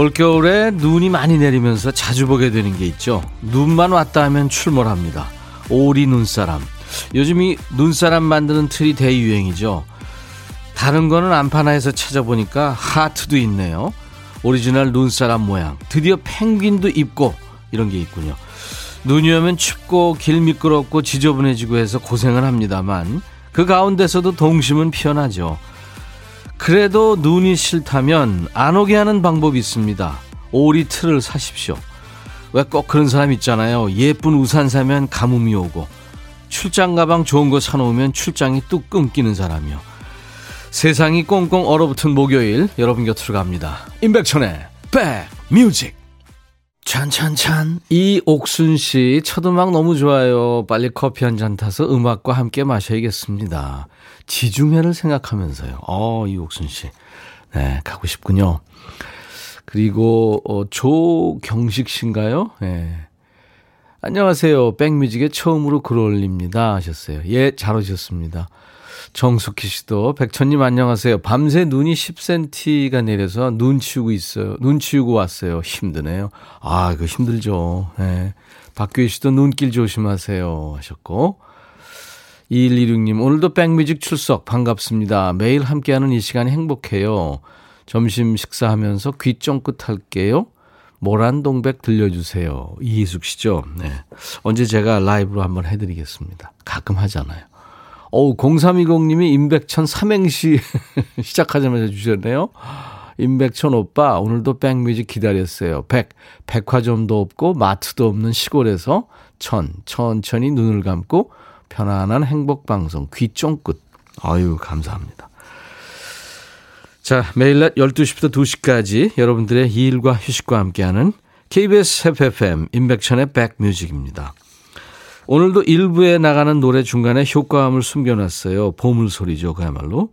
올겨울에 눈이 많이 내리면서 자주 보게 되는 게 있죠. 눈만 왔다 하면 출몰합니다. 오리 눈사람. 요즘 이 눈사람 만드는 틀이 대유행이죠. 다른 거는 안 파나 해서 찾아보니까 하트도 있네요. 오리지널 눈사람 모양. 드디어 펭귄도 있고 이런 게 있군요. 눈이 오면 춥고 길 미끄럽고 지저분해지고 해서 고생을 합니다만 그 가운데서도 동심은 피어나죠. 그래도 눈이 싫다면 안 오게 하는 방법이 있습니다. 오리 틀을 사십시오. 왜 꼭 그런 사람 있잖아요. 예쁜 우산 사면 가뭄이 오고 출장 가방 좋은 거 사놓으면 출장이 뚝 끊기는 사람이요. 세상이 꽁꽁 얼어붙은 목요일 여러분 곁으로 갑니다. 임백천의 백뮤직 찬찬찬 이옥순 씨 첫 음악 너무 좋아요. 빨리 커피 한 잔 타서 음악과 함께 마셔야겠습니다. 지중해를 생각하면서요. 어, 이옥순 씨. 네, 가고 싶군요. 그리고, 어, 조경식 씨인가요? 네. 안녕하세요. 백뮤직에 처음으로 글 올립니다. 하셨어요. 예, 잘 오셨습니다. 정숙희 씨도 백천님 안녕하세요. 밤새 눈이 10cm가 내려서 눈 치우고 있어요. 눈 치우고 왔어요. 힘드네요. 아, 이거 힘들죠. 네. 박규희 씨도 눈길 조심하세요. 하셨고. 2126님, 오늘도 백뮤직 출석 반갑습니다. 매일 함께하는 이 시간이 행복해요. 점심 식사하면서 귀 쫑긋 할게요. 모란동백 들려주세요. 이희숙 씨죠? 네. 언제 제가 라이브로 한번 해드리겠습니다. 가끔 하잖아요. 어우, 0320님이 임백천 삼행시 시작하자마자 주셨네요. 임백천 오빠, 오늘도 백뮤직 기다렸어요. 백, 백화점도 없고 마트도 없는 시골에서 천, 천천히 눈을 감고 편안한 행복방송 귀 쫑긋. 아유, 감사합니다. 자, 매일 낮 12시부터 2시까지 여러분들의 일과 휴식과 함께하는 KBS FFM 인백천의 백뮤직입니다. 오늘도 일부에 나가는 노래 중간에 효과음을 숨겨놨어요. 보물소리죠, 그야말로.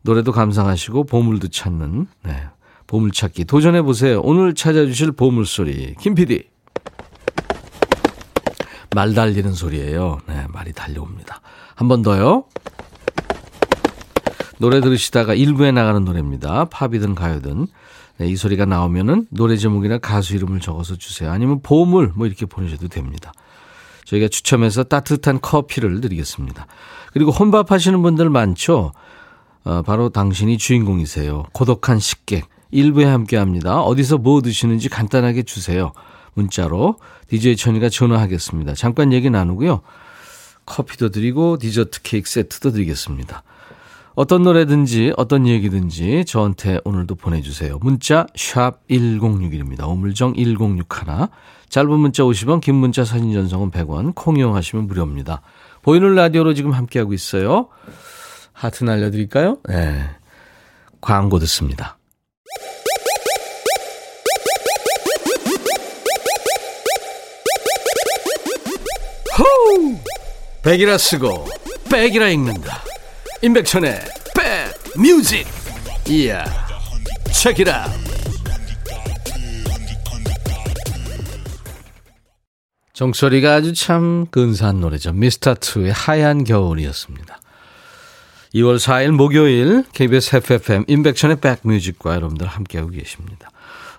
노래도 감상하시고 보물도 찾는 네, 보물찾기 도전해보세요. 오늘 찾아주실 보물소리 김 PD. 말 달리는 소리예요. 네, 말이 달려옵니다. 한 번 더요. 노래 들으시다가 일부에 나가는 노래입니다. 팝이든 가요든. 네, 이 소리가 나오면은 노래 제목이나 가수 이름을 적어서 주세요. 아니면 보물 뭐 이렇게 보내셔도 됩니다. 저희가 추첨해서 따뜻한 커피를 드리겠습니다. 그리고 혼밥 하시는 분들 많죠? 어, 바로 당신이 주인공이세요. 고독한 식객. 일부에 함께 합니다. 어디서 뭐 드시는지 간단하게 주세요. 문자로 DJ 천이가 전화하겠습니다. 잠깐 얘기 나누고요. 커피도 드리고 디저트 케이크 세트도 드리겠습니다. 어떤 노래든지 어떤 얘기든지 저한테 오늘도 보내주세요. 문자 1061입니다. 오물정 1061. 짧은 문자 50원, 긴 문자 사진 전송은 100원, 콩 이용하시면 무료입니다. 보이는 라디오로 지금 함께하고 있어요. 하트 날려드릴까요? 네. 광고 듣습니다. 호우! 백이라 쓰고 백이라 읽는다. 임백천의 백 뮤직. 이야. 책이라. 정소리가 아주 참 근사한 노래죠. 미스터2의 하얀 겨울이었습니다. 2월 4일 목요일 KBS FFM 임백천의 백뮤직과 여러분들 함께하고 계십니다.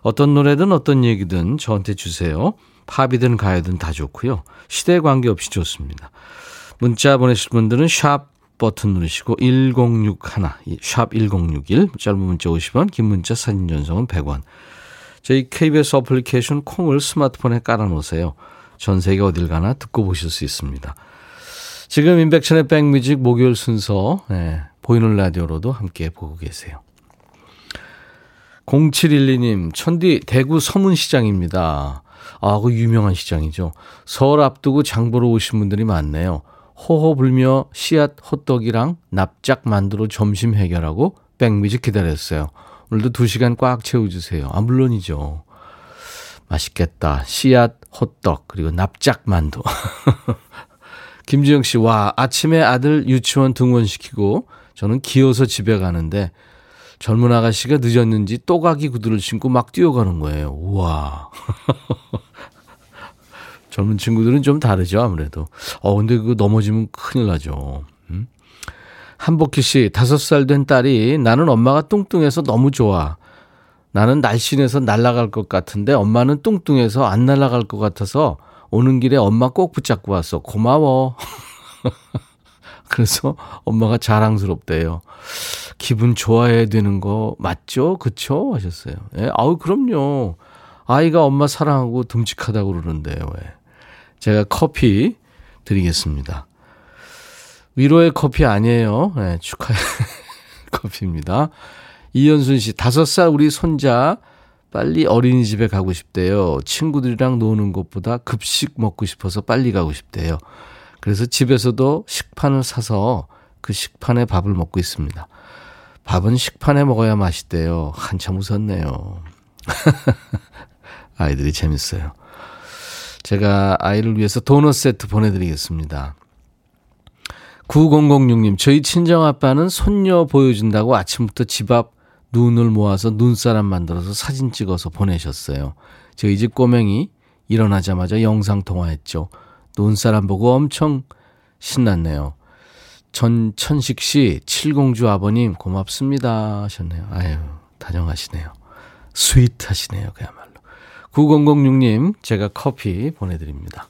어떤 노래든 어떤 얘기든 저한테 주세요. 팝이든 가요든 다 좋고요. 시대에 관계없이 좋습니다. 문자 보내실 분들은 샵 버튼 누르시고 1061, 샵 1061, 짧은 문자 50원, 긴 문자 사진 전송은 100원. 저희 KBS 어플리케이션 콩을 스마트폰에 깔아놓으세요. 전 세계 어딜 가나 듣고 보실 수 있습니다. 지금 인백천의 백뮤직 목요일 순서 네, 보이는 라디오로도 함께 보고 계세요. 0712님, 천디 대구 서문시장입니다. 아, 그 유명한 시장이죠. 설 앞두고 장 보러 오신 분들이 많네요. 호호 불며 씨앗 호떡이랑 납작 만두로 점심 해결하고 백뮤직 기다렸어요. 오늘도 2시간 꽉 채워주세요. 아, 물론이죠. 맛있겠다. 씨앗 호떡, 그리고 납작만두. 김지영 씨, 와, 아침에 아들 유치원 등원시키고 저는 기어서 집에 가는데 젊은 아가씨가 늦었는지 또가기 구두를 신고 막 뛰어가는 거예요. 우와. 젊은 친구들은 좀 다르죠, 아무래도. 어, 근데 그거 넘어지면 큰일 나죠. 음? 한복희 씨, 다섯 살 된 딸이 나는 엄마가 뚱뚱해서 너무 좋아. 나는 날씬해서 날아갈 것 같은데 엄마는 뚱뚱해서 안 날아갈 것 같아서 오는 길에 엄마 꼭 붙잡고 왔어. 고마워. 그래서 엄마가 자랑스럽대요. 기분 좋아해야 되는 거 맞죠? 그쵸? 하셨어요. 예, 아우, 그럼요. 아이가 엄마 사랑하고 듬직하다고 그러는데요. 왜. 제가 커피 드리겠습니다. 위로의 커피 아니에요. 네, 축하의 커피입니다. 이현순 씨, 다섯 살 우리 손자 빨리 어린이집에 가고 싶대요. 친구들이랑 노는 것보다 급식 먹고 싶어서 빨리 가고 싶대요. 그래서 집에서도 식판을 사서 그 식판에 밥을 먹고 있습니다. 밥은 식판에 먹어야 맛있대요. 한참 웃었네요. 아이들이 재밌어요. 제가 아이를 위해서 도넛 세트 보내드리겠습니다. 9006님, 저희 친정아빠는 손녀 보여준다고 아침부터 집 앞 눈을 모아서 눈사람 만들어서 사진 찍어서 보내셨어요. 저희 집 꼬맹이 일어나자마자 영상 통화했죠. 눈사람 보고 엄청 신났네요. 전천식 씨, 칠공주 아버님 고맙습니다 하셨네요. 아유, 다정하시네요. 스윗하시네요, 그야말로. 9006님, 제가 커피 보내드립니다.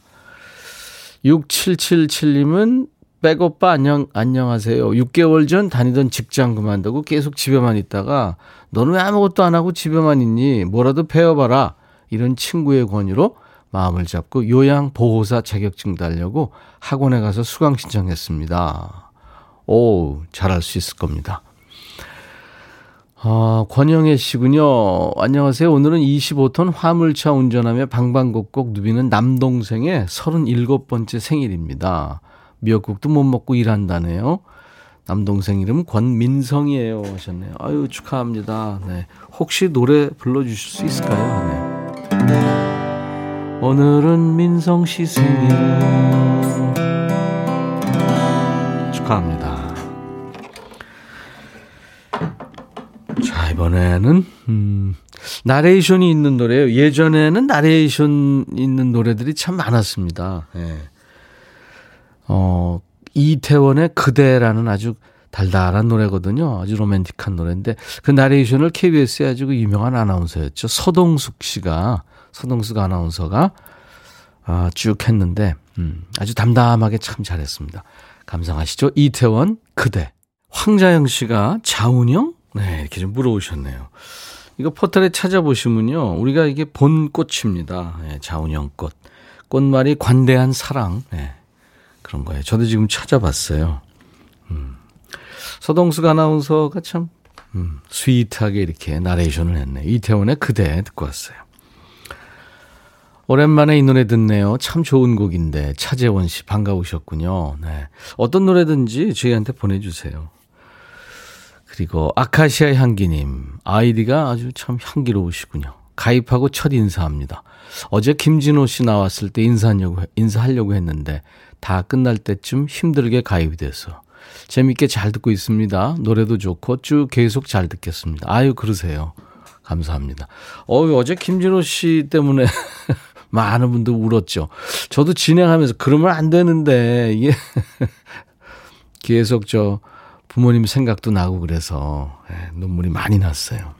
6777님은 백오빠 안녕, 안녕하세요. 6개월 전 다니던 직장 그만두고 계속 집에만 있다가 너는 왜 아무것도 안 하고 집에만 있니? 뭐라도 배워봐라. 이런 친구의 권유로 마음을 잡고 요양 보호사 자격증 달려고 학원에 가서 수강 신청했습니다. 오, 잘할 수 있을 겁니다. 아, 권영애 씨군요. 안녕하세요. 오늘은 25톤 화물차 운전하며 방방곡곡 누비는 남동생의 37번째 생일입니다. 미역국도 못 먹고 일한다네요. 남동생 이름 권민성이에요 하셨네요. 아유 축하합니다. 네. 혹시 노래 불러주실 수 있을까요? 네. 오늘은 민성 씨 생일 축하합니다. 자 이번에는 음, 나레이션이 있는 노래예요. 예전에는 나레이션 있는 노래들이 참 많았습니다. 네. 어, 이태원의 그대라는 아주 달달한 노래거든요. 아주 로맨틱한 노래인데 그 나레이션을 KBS에 아주 그 유명한 아나운서였죠. 서동숙 씨가 서동숙 아나운서가 아, 쭉 했는데 음, 아주 담담하게 참 잘했습니다. 감상하시죠. 이태원 그대. 황자영 씨가 자운형? 네, 이렇게 좀 물어오셨네요. 이거 포털에 찾아보시면요. 우리가 이게 본 꽃입니다. 네, 자운형 꽃. 꽃말이 관대한 사랑. 네, 그런 거예요. 저도 지금 찾아봤어요. 음. 서동숙 아나운서가 참 음, 스윗하게 이렇게 나레이션을 했네. 이태원의 그대 듣고 왔어요. 오랜만에 이 노래 듣네요. 참 좋은 곡인데 차재원 씨 반가우셨군요. 네. 어떤 노래든지 저희한테 보내주세요. 그리고 아카시아 향기님 아이디가 아주 참 향기로우시군요. 가입하고 첫 인사합니다. 어제 김진호 씨 나왔을 때 인사하려고, 인사하려고 했는데 다 끝날 때쯤 힘들게 가입이 돼서 재밌게 잘 듣고 있습니다. 노래도 좋고 쭉 계속 잘 듣겠습니다. 아유, 그러세요. 감사합니다. 어, 어제 김진호 씨 때문에 많은 분들 울었죠. 저도 진행하면서 그러면 안 되는데, 이게 계속 저 부모님 생각도 나고 그래서 예, 눈물이 많이 났어요.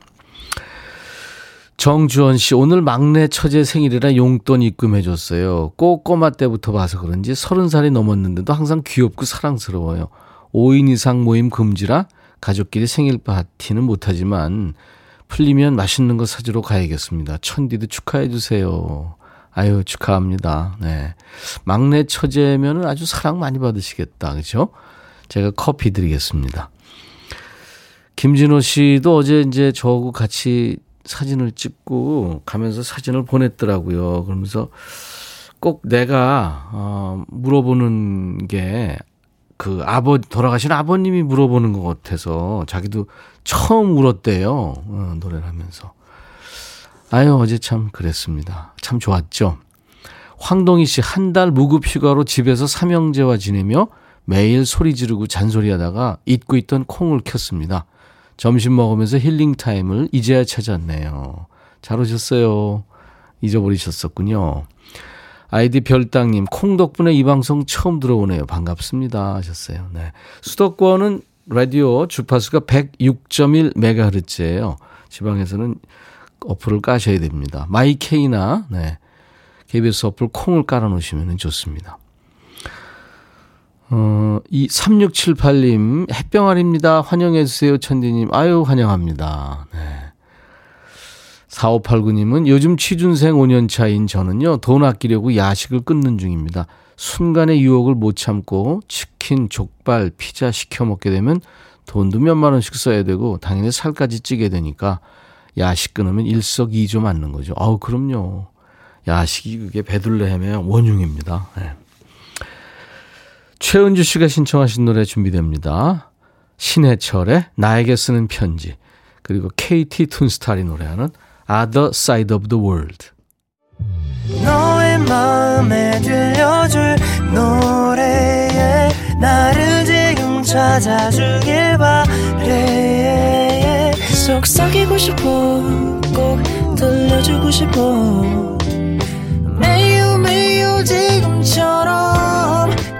정주원 씨, 오늘 막내 처제 생일이라 용돈 입금해줬어요. 꼭 꼬마 때부터 봐서 그런지 서른 살이 넘었는데도 항상 귀엽고 사랑스러워요. 5인 이상 모임 금지라 가족끼리 생일 파티는 못하지만 풀리면 맛있는 거 사주러 가야겠습니다. 천디도 축하해주세요. 아유, 축하합니다. 네. 막내 처제면은 아주 사랑 많이 받으시겠다. 그죠? 제가 커피 드리겠습니다. 김진호 씨도 어제 이제 저하고 같이 사진을 찍고 가면서 사진을 보냈더라고요. 그러면서 꼭 내가 어 물어보는 게 그 아버 돌아가신 아버님이 물어보는 것 같아서 자기도 처음 울었대요. 어, 노래를 하면서. 아유 어제 참 그랬습니다. 참 좋았죠. 황동희 씨 한 달 무급 휴가로 집에서 삼형제와 지내며 매일 소리 지르고 잔소리하다가 잊고 있던 콩을 켰습니다. 점심 먹으면서 힐링 타임을 이제야 찾았네요. 잘 오셨어요. 잊어버리셨었군요. 아이디 별땅님, 콩 덕분에 이 방송 처음 들어오네요. 반갑습니다. 하셨어요. 네. 수도권은 라디오 주파수가 106.1MHz예요. 지방에서는 어플을 까셔야 됩니다. my K나, 네. KBS 어플 콩을 깔아 놓으시면 좋습니다. 어, 이 3678님, 햇병아리입니다. 환영해주세요, 천디님. 아유, 환영합니다. 네. 4589님은 요즘 취준생 5년차인 저는요, 돈 아끼려고 야식을 끊는 중입니다. 순간의 유혹을 못 참고 치킨, 족발, 피자 시켜 먹게 되면 돈도 몇만 원씩 써야 되고 당연히 살까지 찌게 되니까 야식 끊으면 일석이조 맞는 거죠. 아우, 그럼요. 야식이 그게 배둘레햄의 원흉입니다. 네. 최은주 씨가 신청하신 노래 준비됩니다. 신해철의 나에게 쓰는 편지 그리고 KT 툰스타리 노래하는 Other Side of the World. 너의 마음에 들려줄 노래에 나를 지금 찾아주길 바래. 속삭이고 싶어 꼭 들려주고 싶어. 매우 매우 지금처럼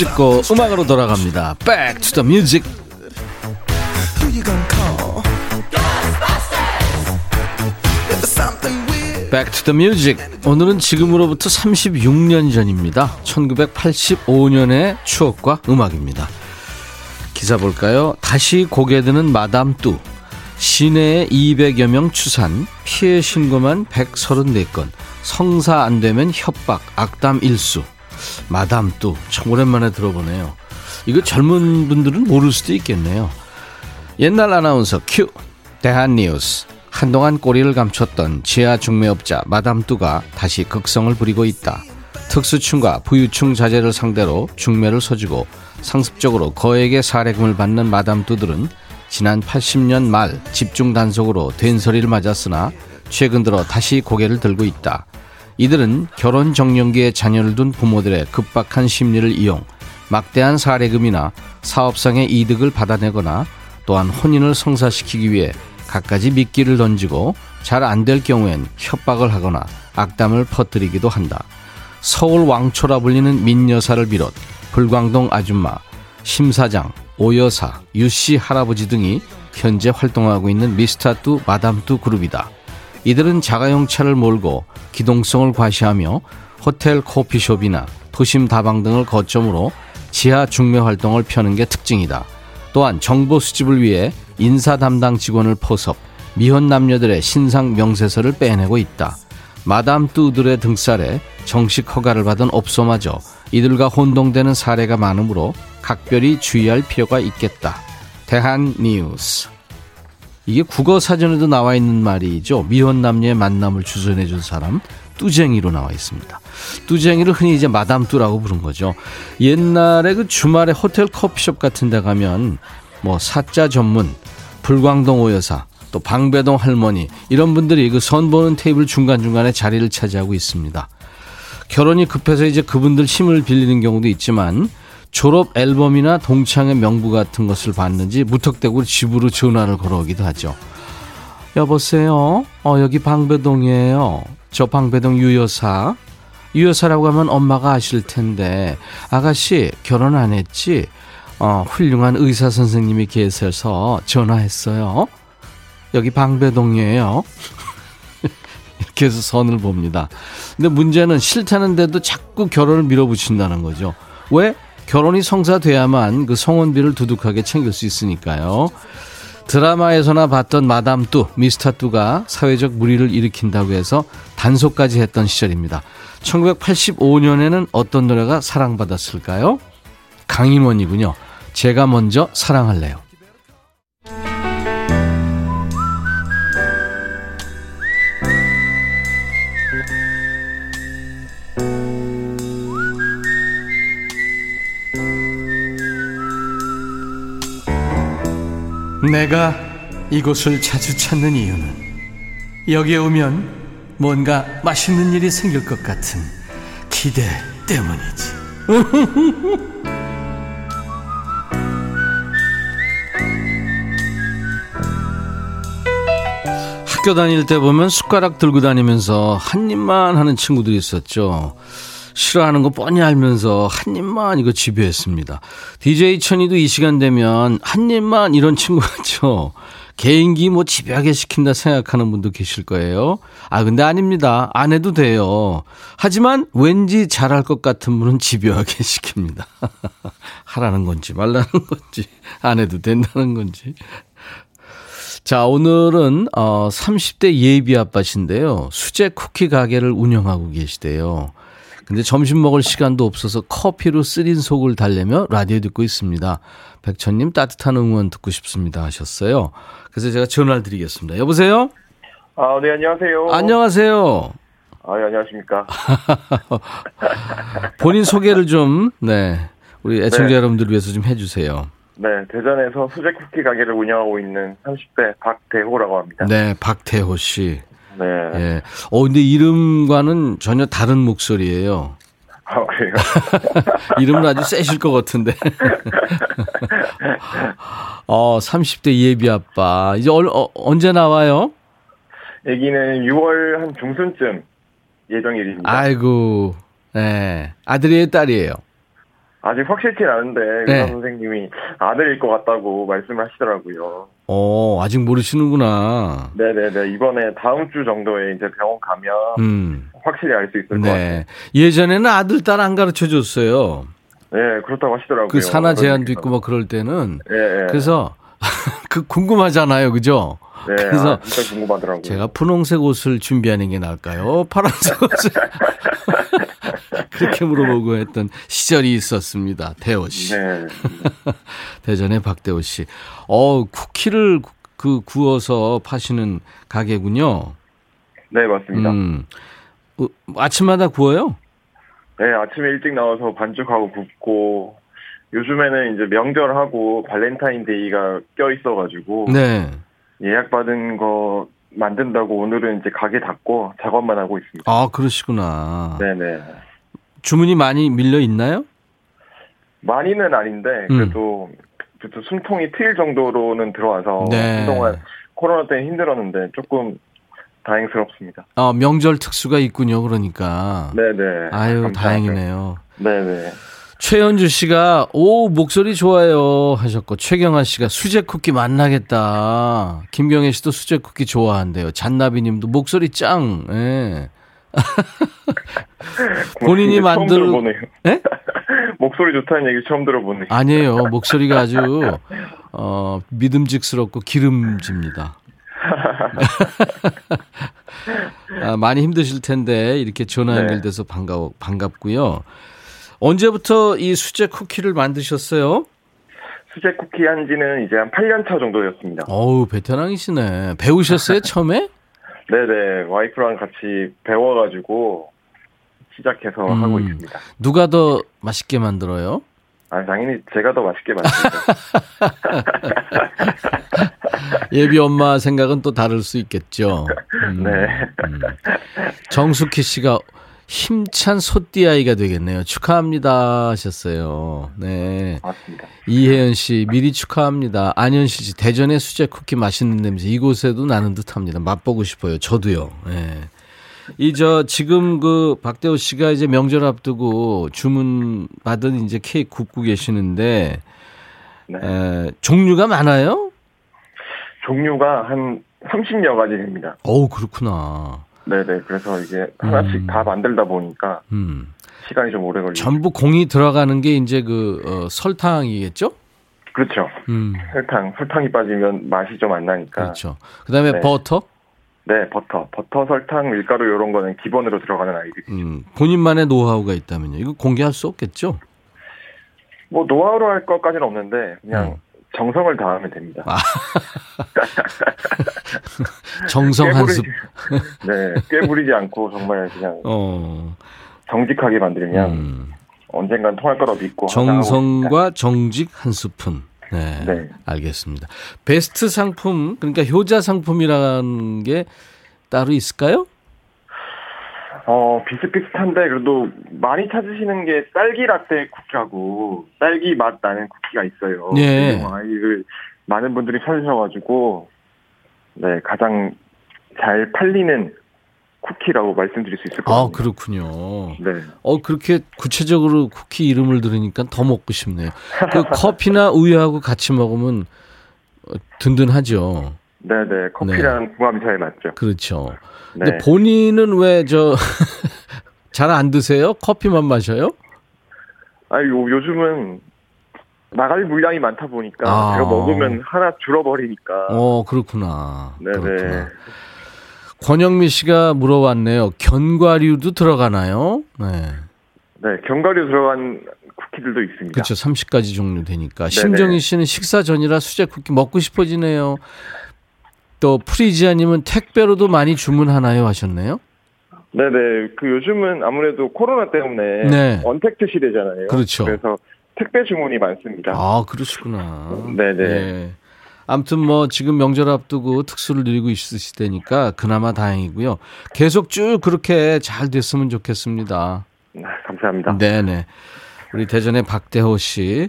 찍고 음악으로 돌아갑니다. Back to the music. Back to. 오늘은 지금으로부터 36년 전입니다. 1985년의 추억과 음악입니다. 기사 볼까요? 다시 고개 드는 마담 뚜. 시내에 200여 명 추산, 피해 신고만 134건, 성사 안 되면 협박, 악담 일수. 마담 뚜. 참 오랜만에 들어보네요. 이거 젊은 분들은 모를 수도 있겠네요. 옛날 아나운서 큐. 대한뉴스. 한동안 꼬리를 감췄던 지하 중매업자 마담 뚜가 다시 극성을 부리고 있다. 특수층과 부유층 자재를 상대로 중매를 서주고 상습적으로 거액의 사례금을 받는 마담 뚜들은 지난 80년 말 집중 단속으로 된소리를 맞았으나 최근 들어 다시 고개를 들고 있다. 이들은 결혼 정년기에 자녀를 둔 부모들의 급박한 심리를 이용 막대한 사례금이나 사업상의 이득을 받아내거나 또한 혼인을 성사시키기 위해 갖가지 미끼를 던지고 잘 안 될 경우엔 협박을 하거나 악담을 퍼뜨리기도 한다. 서울 왕초라 불리는 민여사를 비롯 불광동 아줌마, 심사장, 오여사, 유씨 할아버지 등이 현재 활동하고 있는 미스타뚜 마담뚜 그룹이다. 이들은 자가용 차를 몰고 기동성을 과시하며 호텔 커피숍이나 도심 다방 등을 거점으로 지하 중매 활동을 펴는 게 특징이다. 또한 정보 수집을 위해 인사 담당 직원을 포섭, 미혼 남녀들의 신상 명세서를 빼내고 있다. 마담 뚜들의 등살에 정식 허가를 받은 업소마저 이들과 혼동되는 사례가 많으므로 각별히 주의할 필요가 있겠다. 대한 뉴스. 이게 국어 사전에도 나와 있는 말이죠. 미혼 남녀의 만남을 주선해 준 사람 뚜쟁이로 나와 있습니다. 뚜쟁이를 흔히 이제 마담 뚜라고 부른 거죠. 옛날에 그 주말에 호텔 커피숍 같은 데 가면 뭐 사자 전문 불광동 오여사 또 방배동 할머니 이런 분들이 그 선 보는 테이블 중간중간에 자리를 차지하고 있습니다. 결혼이 급해서 이제 그분들 힘을 빌리는 경우도 있지만 졸업 앨범이나 동창회 명부 같은 것을 봤는지 무턱대고 집으로 전화를 걸어오기도 하죠. 여보세요? 어, 여기 방배동이에요. 저 방배동 유여사. 유여사라고 하면 엄마가 아실 텐데, 아가씨, 결혼 안 했지? 어, 훌륭한 의사 선생님이 계셔서 전화했어요. 여기 방배동이에요. 이렇게 해서 선을 봅니다. 근데 문제는 싫다는데도 자꾸 결혼을 밀어붙인다는 거죠. 왜? 결혼이 성사돼야만 그 성혼비를 두둑하게 챙길 수 있으니까요. 드라마에서나 봤던 마담 뚜, 미스터 뚜가 사회적 물의를 일으킨다고 해서 단속까지 했던 시절입니다. 1985년에는 어떤 노래가 사랑받았을까요? 강인원이군요. 제가 먼저 사랑할래요. 내가 이곳을 자주 찾는 이유는 여기에 오면 뭔가 맛있는 일이 생길 것 같은 기대 때문이지. 학교 다닐 때 보면 숟가락 들고 다니면서 한 입만 하는 친구들이 있었죠. 싫어하는 거 뻔히 알면서 한 입만 이거 지배했습니다. DJ 천이도 이 시간 되면 한 입만 이런 친구 같죠. 개인기 뭐 집요하게 시킨다 생각하는 분도 계실 거예요. 아, 근데 아닙니다. 안 해도 돼요. 하지만 왠지 잘할 것 같은 분은 집요하게 시킵니다. 하라는 건지 말라는 건지 안 해도 된다는 건지. 자, 오늘은 어 30대 예비 아빠신데요. 수제 쿠키 가게를 운영하고 계시대요. 근데 점심 먹을 시간도 없어서 커피로 쓰린 속을 달래며 라디오 듣고 있습니다. 백천님 따뜻한 응원 듣고 싶습니다 하셨어요. 그래서 제가 전화를 드리겠습니다. 여보세요? 아, 네, 안녕하세요. 안녕하세요. 아, 네, 안녕하십니까. 본인 소개를 좀, 네, 우리 애청자 네. 여러분들 위해서 좀 해주세요. 네, 대전에서 수제 쿠키 가게를 운영하고 있는 30대 박대호라고 합니다. 네, 박태호 씨. 네. 예. 어, 근데 이름과는 전혀 다른 목소리예요. 아, 그래요? 이름은 아주 세실 것 같은데. 어, 30대 예비 아빠. 이제 얼, 어, 언제 나와요? 애기는 6월 한 중순쯤 예정일입니다. 아이고, 네. 아들이에요, 딸이에요? 아직 확실치 않은데, 네. 의사 선생님이 아들일 것 같다고 말씀을 하시더라고요. 어, 아직 모르시는구나. 네네네. 이번에 다음 주 정도에 이제 병원 가면 음. 확실히 알 수 있을 것 같아요. 네. 예전에는 아들, 딸 안 가르쳐 줬어요. 네, 그렇다고 하시더라고요. 그 산하 제한도. 있고 뭐 그럴 때는. 예, 예. 그래서 그 궁금하잖아요. 그죠? 네, 그래서 아, 진짜 궁금하더라고요. 제가 분홍색 옷을 준비하는 게 나을까요? 파란색 옷을 그렇게 물어보고 했던 시절이 있었습니다. 태호 씨. 네. 대전의 박대호 씨. 어, 쿠키를 구- 그 구워서 파시는 가게군요. 네, 맞습니다. 음. 어, 아침마다 구워요? 네, 아침에 일찍 나와서 반죽하고 굽고 요즘에는 이제 명절하고 발렌타인데이가 껴 있어가지고 네. 예약 받은 거 만든다고 오늘은 이제 가게 닫고 작업만 하고 있습니다. 아, 그러시구나. 네네. 주문이 많이 밀려 있나요? 많이는 아닌데 음. 그래도 그래도 숨통이 트일 정도로는 들어와서 네. 한동안 코로나 때문에 힘들었는데 조금 다행스럽습니다. 아, 명절 특수가 있군요. 그러니까. 네네. 아유, 감사하죠. 다행이네요. 네네. 최현주 씨가 오 목소리 좋아요 하셨고 최경아 씨가 수제 쿠키 만나겠다. 김경애 씨도 수제 쿠키 좋아한대요. 잔나비 님도 목소리 짱. 예. 본인이 처음 만들-. 예? 목소리 좋다는 얘기 처음 들어보네요. 아니에요. 목소리가 아주 어 믿음직스럽고 기름집니다. 아, 많이 힘드실 텐데 이렇게 전화 네. 연결돼서 반가워 반갑고요. 언제부터 이 수제 쿠키를 만드셨어요? 수제 쿠키 한 지는 이제 한 8년 차 정도였습니다. 어우, 베테랑이시네. 배우셨어요, 처음에? 네네, 와이프랑 같이 배워가지고 시작해서 음. 하고 있습니다. 누가 더 맛있게 만들어요? 아, 당연히 제가 더 맛있게 만듭니다. 예비 엄마 생각은 또 다를 수 있겠죠. 음, 네. 음. 정숙희 씨가 힘찬 소띠 아이가 되겠네요. 축하합니다 하셨어요. 네. 맞습니다. 이혜연 씨 미리 축하합니다. 안현실 씨 대전의 수제 쿠키 맛있는 냄새 이곳에도 나는 듯합니다. 맛보고 싶어요. 저도요. 예. 이저 지금 그 박대호 씨가 이제 명절 앞두고 주문 받은 이제 케이크 굽고 계시는데 네. 에, 종류가 많아요? 종류가 한 30여 가지 됩니다. 어우 그렇구나. 네네, 그래서 이게 하나씩 음. 다 만들다 보니까 음. 시간이 좀 오래 걸리죠. 전부 공이 들어가는 게 이제 그 어, 설탕이겠죠? 그렇죠. 음. 설탕, 설탕이 빠지면 맛이 좀 안 나니까. 그렇죠. 그다음에 네. 버터. 네, 버터, 버터, 설탕, 밀가루 이런 거는 기본으로 들어가는 아이들이. 음, 본인만의 노하우가 있다면요. 이거 공개할 수 없겠죠? 뭐 노하우로 할 것까지는 없는데 그냥 음. 정성을 다하면 됩니다. 아. 정성 한 습. 네, 꾀부리지 않고 정말 그냥 어. 정직하게 만들면 음. 언젠간 통할 거라 믿고 정성과 정직 한 스푼. 네, 네. 알겠습니다. 베스트 상품, 그러니까 효자 상품이라는 게 따로 있을까요? 어, 비슷비슷한데, 그래도 많이 찾으시는 게 딸기 라떼 쿠키라고, 딸기 맛 나는 쿠키가 있어요. 예. 그 아이를 많은 분들이 찾으셔가지고, 네, 가장 잘 팔리는 쿠키라고 말씀드릴 수 있을 것 아, 같아요. 그렇군요. 네. 어, 그렇게 구체적으로 쿠키 이름을 들으니까 더 먹고 싶네요. 그 커피나 우유하고 같이 먹으면 어, 든든하죠. 네네, 커피랑 궁합이 잘 맞죠. 그렇죠. 네. 근데 본인은 왜 저 잘 안 드세요? 커피만 마셔요? 아, 요, 요즘은 나갈 물량이 많다 보니까, 아. 제가 먹으면 하나 줄어버리니까. 어, 그렇구나. 네네. 그렇구나. 권영미 씨가 물어봤네요. 견과류도 들어가나요? 네. 네, 견과류 들어간 쿠키들도 있습니다. 그렇죠. 30가지 종류 되니까. 네네. 심정희 씨는 식사 전이라 수제 쿠키 먹고 싶어지네요. 또 프리지아님은 택배로도 많이 주문하나요 하셨네요. 네네. 그 요즘은 아무래도 코로나 때문에 네. 언택트 시대잖아요. 그렇죠. 그래서 택배 주문이 많습니다. 아 그러시구나. 네네. 네. 아무튼 뭐 지금 명절 앞두고 특수를 누리고 있으실 테니까 그나마 다행이고요. 계속 쭉 그렇게 잘 됐으면 좋겠습니다. 아, 감사합니다. 네네. 우리 대전의 박대호 씨.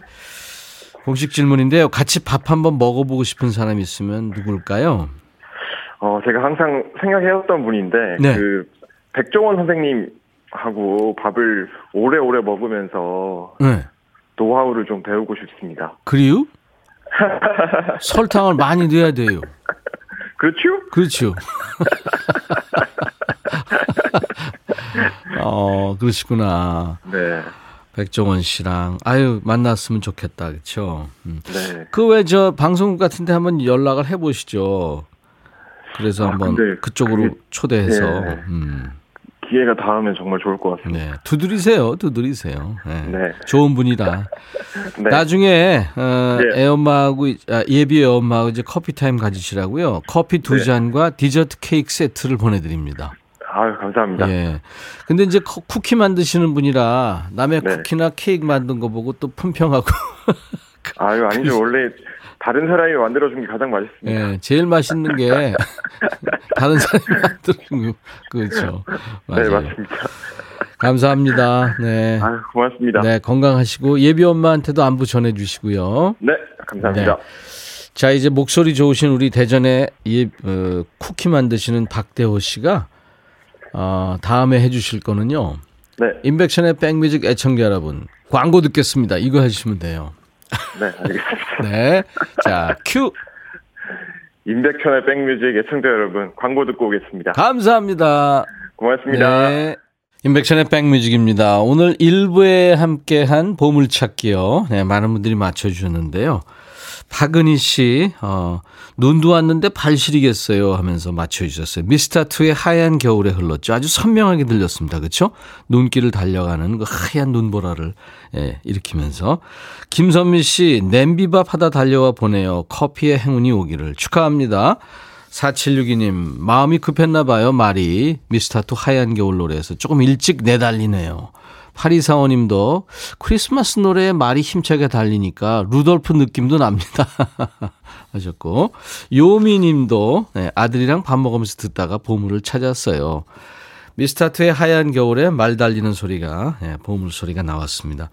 공식 질문인데요. 같이 밥 한번 먹어보고 싶은 사람 있으면 누굴까요? 어, 제가 항상 생각해왔던 분인데, 네. 그, 백종원 선생님하고 밥을 오래오래 먹으면서 네. 노하우를 좀 배우고 싶습니다. 그리요? 설탕을 많이 넣어야 돼요. 그렇죠? 그렇죠. 어, 그러시구나. 네. 백종원 씨랑 아유 만났으면 좋겠다, 그렇죠. 음. 네. 그왜 저 방송국 같은데 한번 연락을 해보시죠. 그래서 아, 한번 그쪽으로 그게- 초대해서 네. 음. 기회가 닿으면 정말 좋을 것 같습니다. 네 두드리세요, 두드리세요. 네. 네. 좋은 분이라. 네. 나중에 어, 네. 애엄마하고 아, 예비 애엄마하고 이제 커피 타임 가지시라고요. 커피 두 네. 잔과 디저트 케이크 세트를 보내드립니다. 아유, 감사합니다. 예. 근데 이제 커- 쿠키 만드시는 분이라 남의 네. 쿠키나 케이크 만든 거 보고 또 품평하고 아유, 아니죠. 원래 다른 사람이 만들어준 게 가장 맛있습니다. 예, 제일 맛있는 게 다른 사람이 만드는 거 그렇죠. 네, 맞아요. 맞습니다. 감사합니다. 네. 아유, 고맙습니다. 네, 건강하시고 예비 엄마한테도 안부 전해 주시고요. 네, 감사합니다. 자, 이제 목소리 좋으신 우리 대전에 예, 어, 쿠키 만드시는 박대호 씨가 어, 다음에 해 주실 거는요. 네, 인백션의 백뮤직 애청자 여러분 광고 듣겠습니다. 이거 해주시면 돼요. 네, 알겠습니다. 네. 자, 큐. 임백천의 백뮤직 애청자 여러분, 광고 듣고 오겠습니다. 감사합니다. 고맙습니다. 네. 인백션의 백뮤직입니다. 오늘 1부에 함께한 보물찾기요. 네, 많은 분들이 맞춰주셨는데요. 박은희 씨, 어, 눈도 왔는데 발 시리겠어요 하면서 맞춰주셨어요. 미스터2의 하얀 겨울에 흘렀죠. 아주 선명하게 들렸습니다. 그렇죠? 눈길을 달려가는 그 하얀 눈보라를 예, 일으키면서. 김선미 씨, 냄비밥 하다 달려와 보내요. 커피의 행운이 오기를 축하합니다. 4762님, 마음이 급했나 봐요, 말이. 미스터2 하얀 겨울 노래에서 조금 일찍 내달리네요. 8245님도 크리스마스 노래에 말이 힘차게 달리니까 루돌프 느낌도 납니다. 하셨고, 요미님도 네, 아들이랑 밥 먹으면서 듣다가 보물을 찾았어요. 미스터트의 하얀 겨울에 말 달리는 소리가, 네, 보물 소리가 나왔습니다.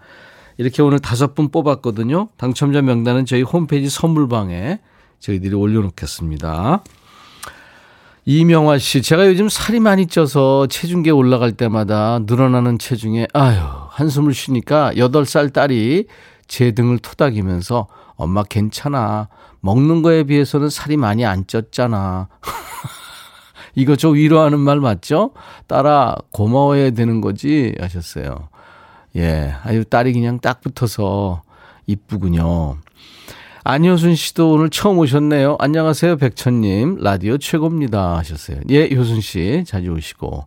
이렇게 오늘 다섯 분 뽑았거든요. 당첨자 명단은 저희 홈페이지 선물방에 저희들이 올려놓겠습니다. 이명화 씨, 제가 요즘 살이 많이 쪄서 체중계 올라갈 때마다 늘어나는 체중에, 아유, 한숨을 쉬니까 8살 딸이 제 등을 토닥이면서 엄마 괜찮아. 먹는 거에 비해서는 살이 많이 안 쪘잖아. 이거 저 위로하는 말 맞죠? 딸아, 고마워해야 되는 거지? 하셨어요. 예. 아유, 딸이 그냥 딱 붙어서 이쁘군요. 안효순 씨도 오늘 처음 오셨네요. 안녕하세요, 백천님. 라디오 최고입니다. 하셨어요. 예, 효순 씨. 자주 오시고.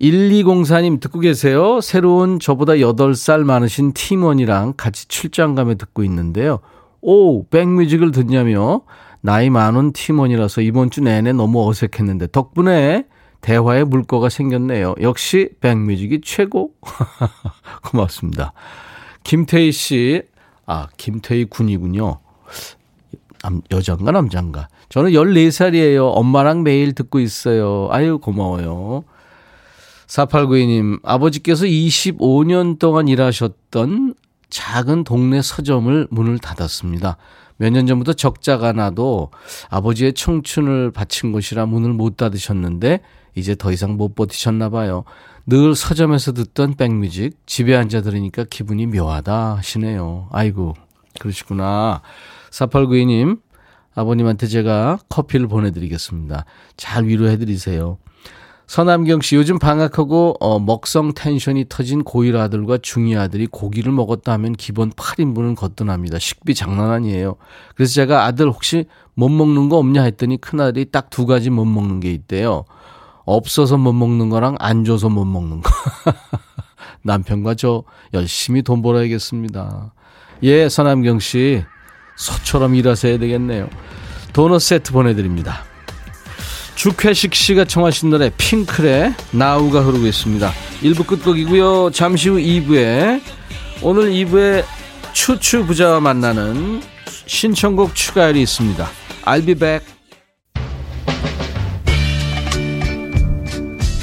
1204님 듣고 계세요. 새로운 저보다 8살 많으신 팀원이랑 같이 출장 가며 듣고 있는데요. 오, 백뮤직을 듣냐며 나이 많은 팀원이라서 이번 주 내내 너무 어색했는데 덕분에 대화의 물꼬가 생겼네요. 역시 백뮤직이 최고. 고맙습니다. 김태희 씨, 아, 김태희 군이군요. 남, 여잔가 남잔가. 저는 14살이에요. 엄마랑 매일 듣고 있어요. 아유, 고마워요. 4892님, 아버지께서 25년 동안 일하셨던 작은 동네 서점을 문을 닫았습니다. 몇 년 전부터 적자가 나도 아버지의 청춘을 바친 곳이라 문을 못 닫으셨는데 이제 더 이상 못 버티셨나 봐요. 늘 서점에서 듣던 백뮤직 집에 앉아 들으니까 기분이 묘하다 하시네요. 아이고 그러시구나. 4892님 아버님한테 제가 커피를 보내드리겠습니다. 잘 위로해드리세요. 서남경 씨, 요즘 방학하고, 어, 먹성 텐션이 터진 고1 아들과 중2 아들이 고기를 먹었다 하면 기본 8인분은 거뜬합니다. 식비 장난 아니에요. 그래서 제가 아들 혹시 못 먹는 거 없냐 했더니 큰아들이 딱 두 가지 못 먹는 게 있대요. 없어서 못 먹는 거랑 안 줘서 못 먹는 거. 남편과 저 열심히 돈 벌어야겠습니다. 예, 서남경 씨. 소처럼 일하셔야 되겠네요. 도넛 세트 보내드립니다. 주쾌식 씨가 청하신 노래 핑클의 나우가 흐르고 있습니다. 1부 끝곡이고요. 잠시 후 2부에 오늘 2부에 추추 부자와 만나는 신청곡 추가열이 있습니다. I'll be back.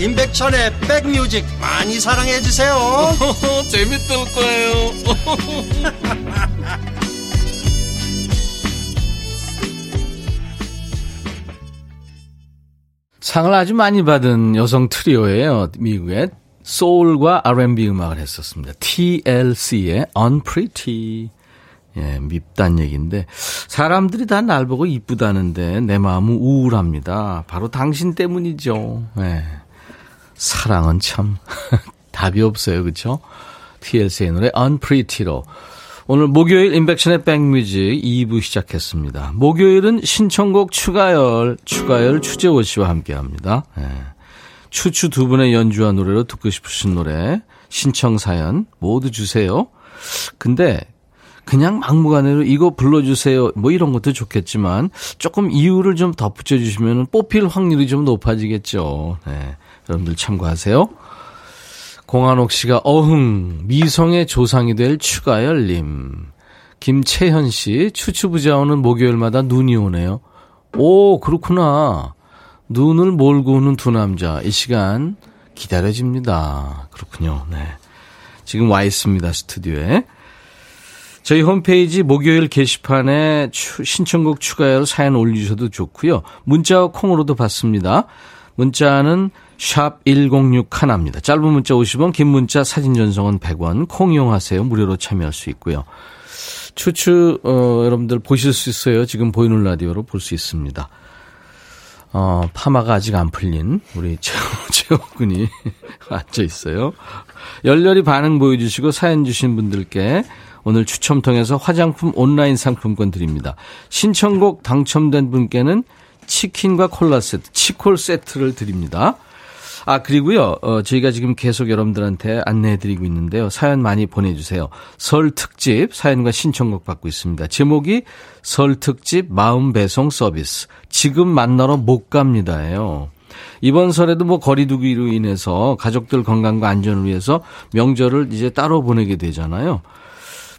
임백천의 백뮤직 많이 사랑해 주세요 재밌을 거예요 상을 아주 많이 받은 여성 트리오예요. 미국의 소울과 R&B 음악을 했었습니다. TLC의 Unpretty. 예, 밉단 얘기인데 사람들이 다 날 보고 이쁘다는데 내 마음은 우울합니다. 바로 당신 때문이죠. 예. 사랑은 참 답이 없어요. 그렇죠? TLC의 노래 Unpretty로 오늘 목요일 인백션의 백뮤직 2부 시작했습니다. 목요일은 신청곡 추가열, 추가열 추재호 씨와 함께 합니다. 예. 추추 두 분의 연주와 노래로 듣고 싶으신 노래, 신청 사연 모두 주세요. 근데 그냥 막무가내로 이거 불러주세요. 뭐 이런 것도 좋겠지만 조금 이유를 좀 덧붙여 주시면 뽑힐 확률이 좀 높아지겠죠. 네. 여러분들 참고하세요. 공한옥 씨가 어흥 미성의 조상이 될 추가열님. 김채현 씨 추추부자 오는 목요일마다 눈이 오네요. 오 그렇구나. 눈을 몰고 오는 두 남자 이 시간 기다려집니다. 그렇군요. 네. 지금 와 있습니다 스튜디오에. 저희 홈페이지 목요일 게시판에 신청곡 추가열 사연 올리셔도 좋고요. 문자와 콩으로도 받습니다. 문자는 샵 1061입니다. 짧은 문자 50원, 긴 문자 사진 전송은 100원, 콩 이용하세요. 무료로 참여할 수 있고요. 추추 어, 여러분들 보실 수 있어요. 지금 보이는 라디오로 볼 수 있습니다. 어, 파마가 아직 안 풀린 우리 최호, 군이 앉아 있어요. 열렬히 반응 보여주시고 사연 주신 분들께 오늘 추첨 통해서 화장품 온라인 상품권 드립니다. 신청곡 당첨된 분께는 치킨과 콜라 세트, 치콜 세트를 드립니다. 아, 그리고요, 어, 저희가 지금 계속 여러분들한테 안내해드리고 있는데요. 사연 많이 보내주세요. 설 특집 사연과 신청곡 받고 있습니다. 제목이 설 특집 마음 배송 서비스. 지금 만나러 못 갑니다예요. 이번 설에도 뭐 거리두기로 인해서 가족들 건강과 안전을 위해서 명절을 이제 따로 보내게 되잖아요.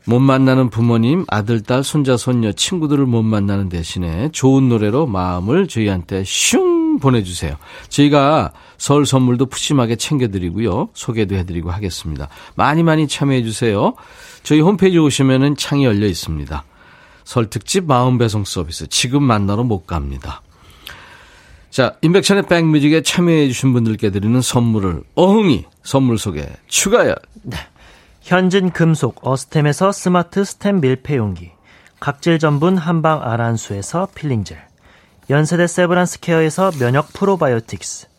못 만나는 부모님, 아들, 딸, 손자, 손녀, 친구들을 못 만나는 대신에 좋은 노래로 마음을 저희한테 슝 음, 보내주세요. 저희가 설 선물도 푸짐하게 챙겨드리고요. 소개도 해드리고 하겠습니다. 많이 많이 참여해주세요. 저희 홈페이지 오시면은 창이 열려 있습니다. 설 특집 마음 배송 서비스 지금 만나러 못 갑니다. 자, 인백션의 백뮤직에 참여해주신 분들께 드리는 선물을 어흥이 선물 소개 추가열. 현진 금속 어스템에서 스마트 스템 밀폐용기, 각질 전문 한방 아란수에서 필링젤, 연세대 세브란스 케어에서 면역 프로바이오틱스,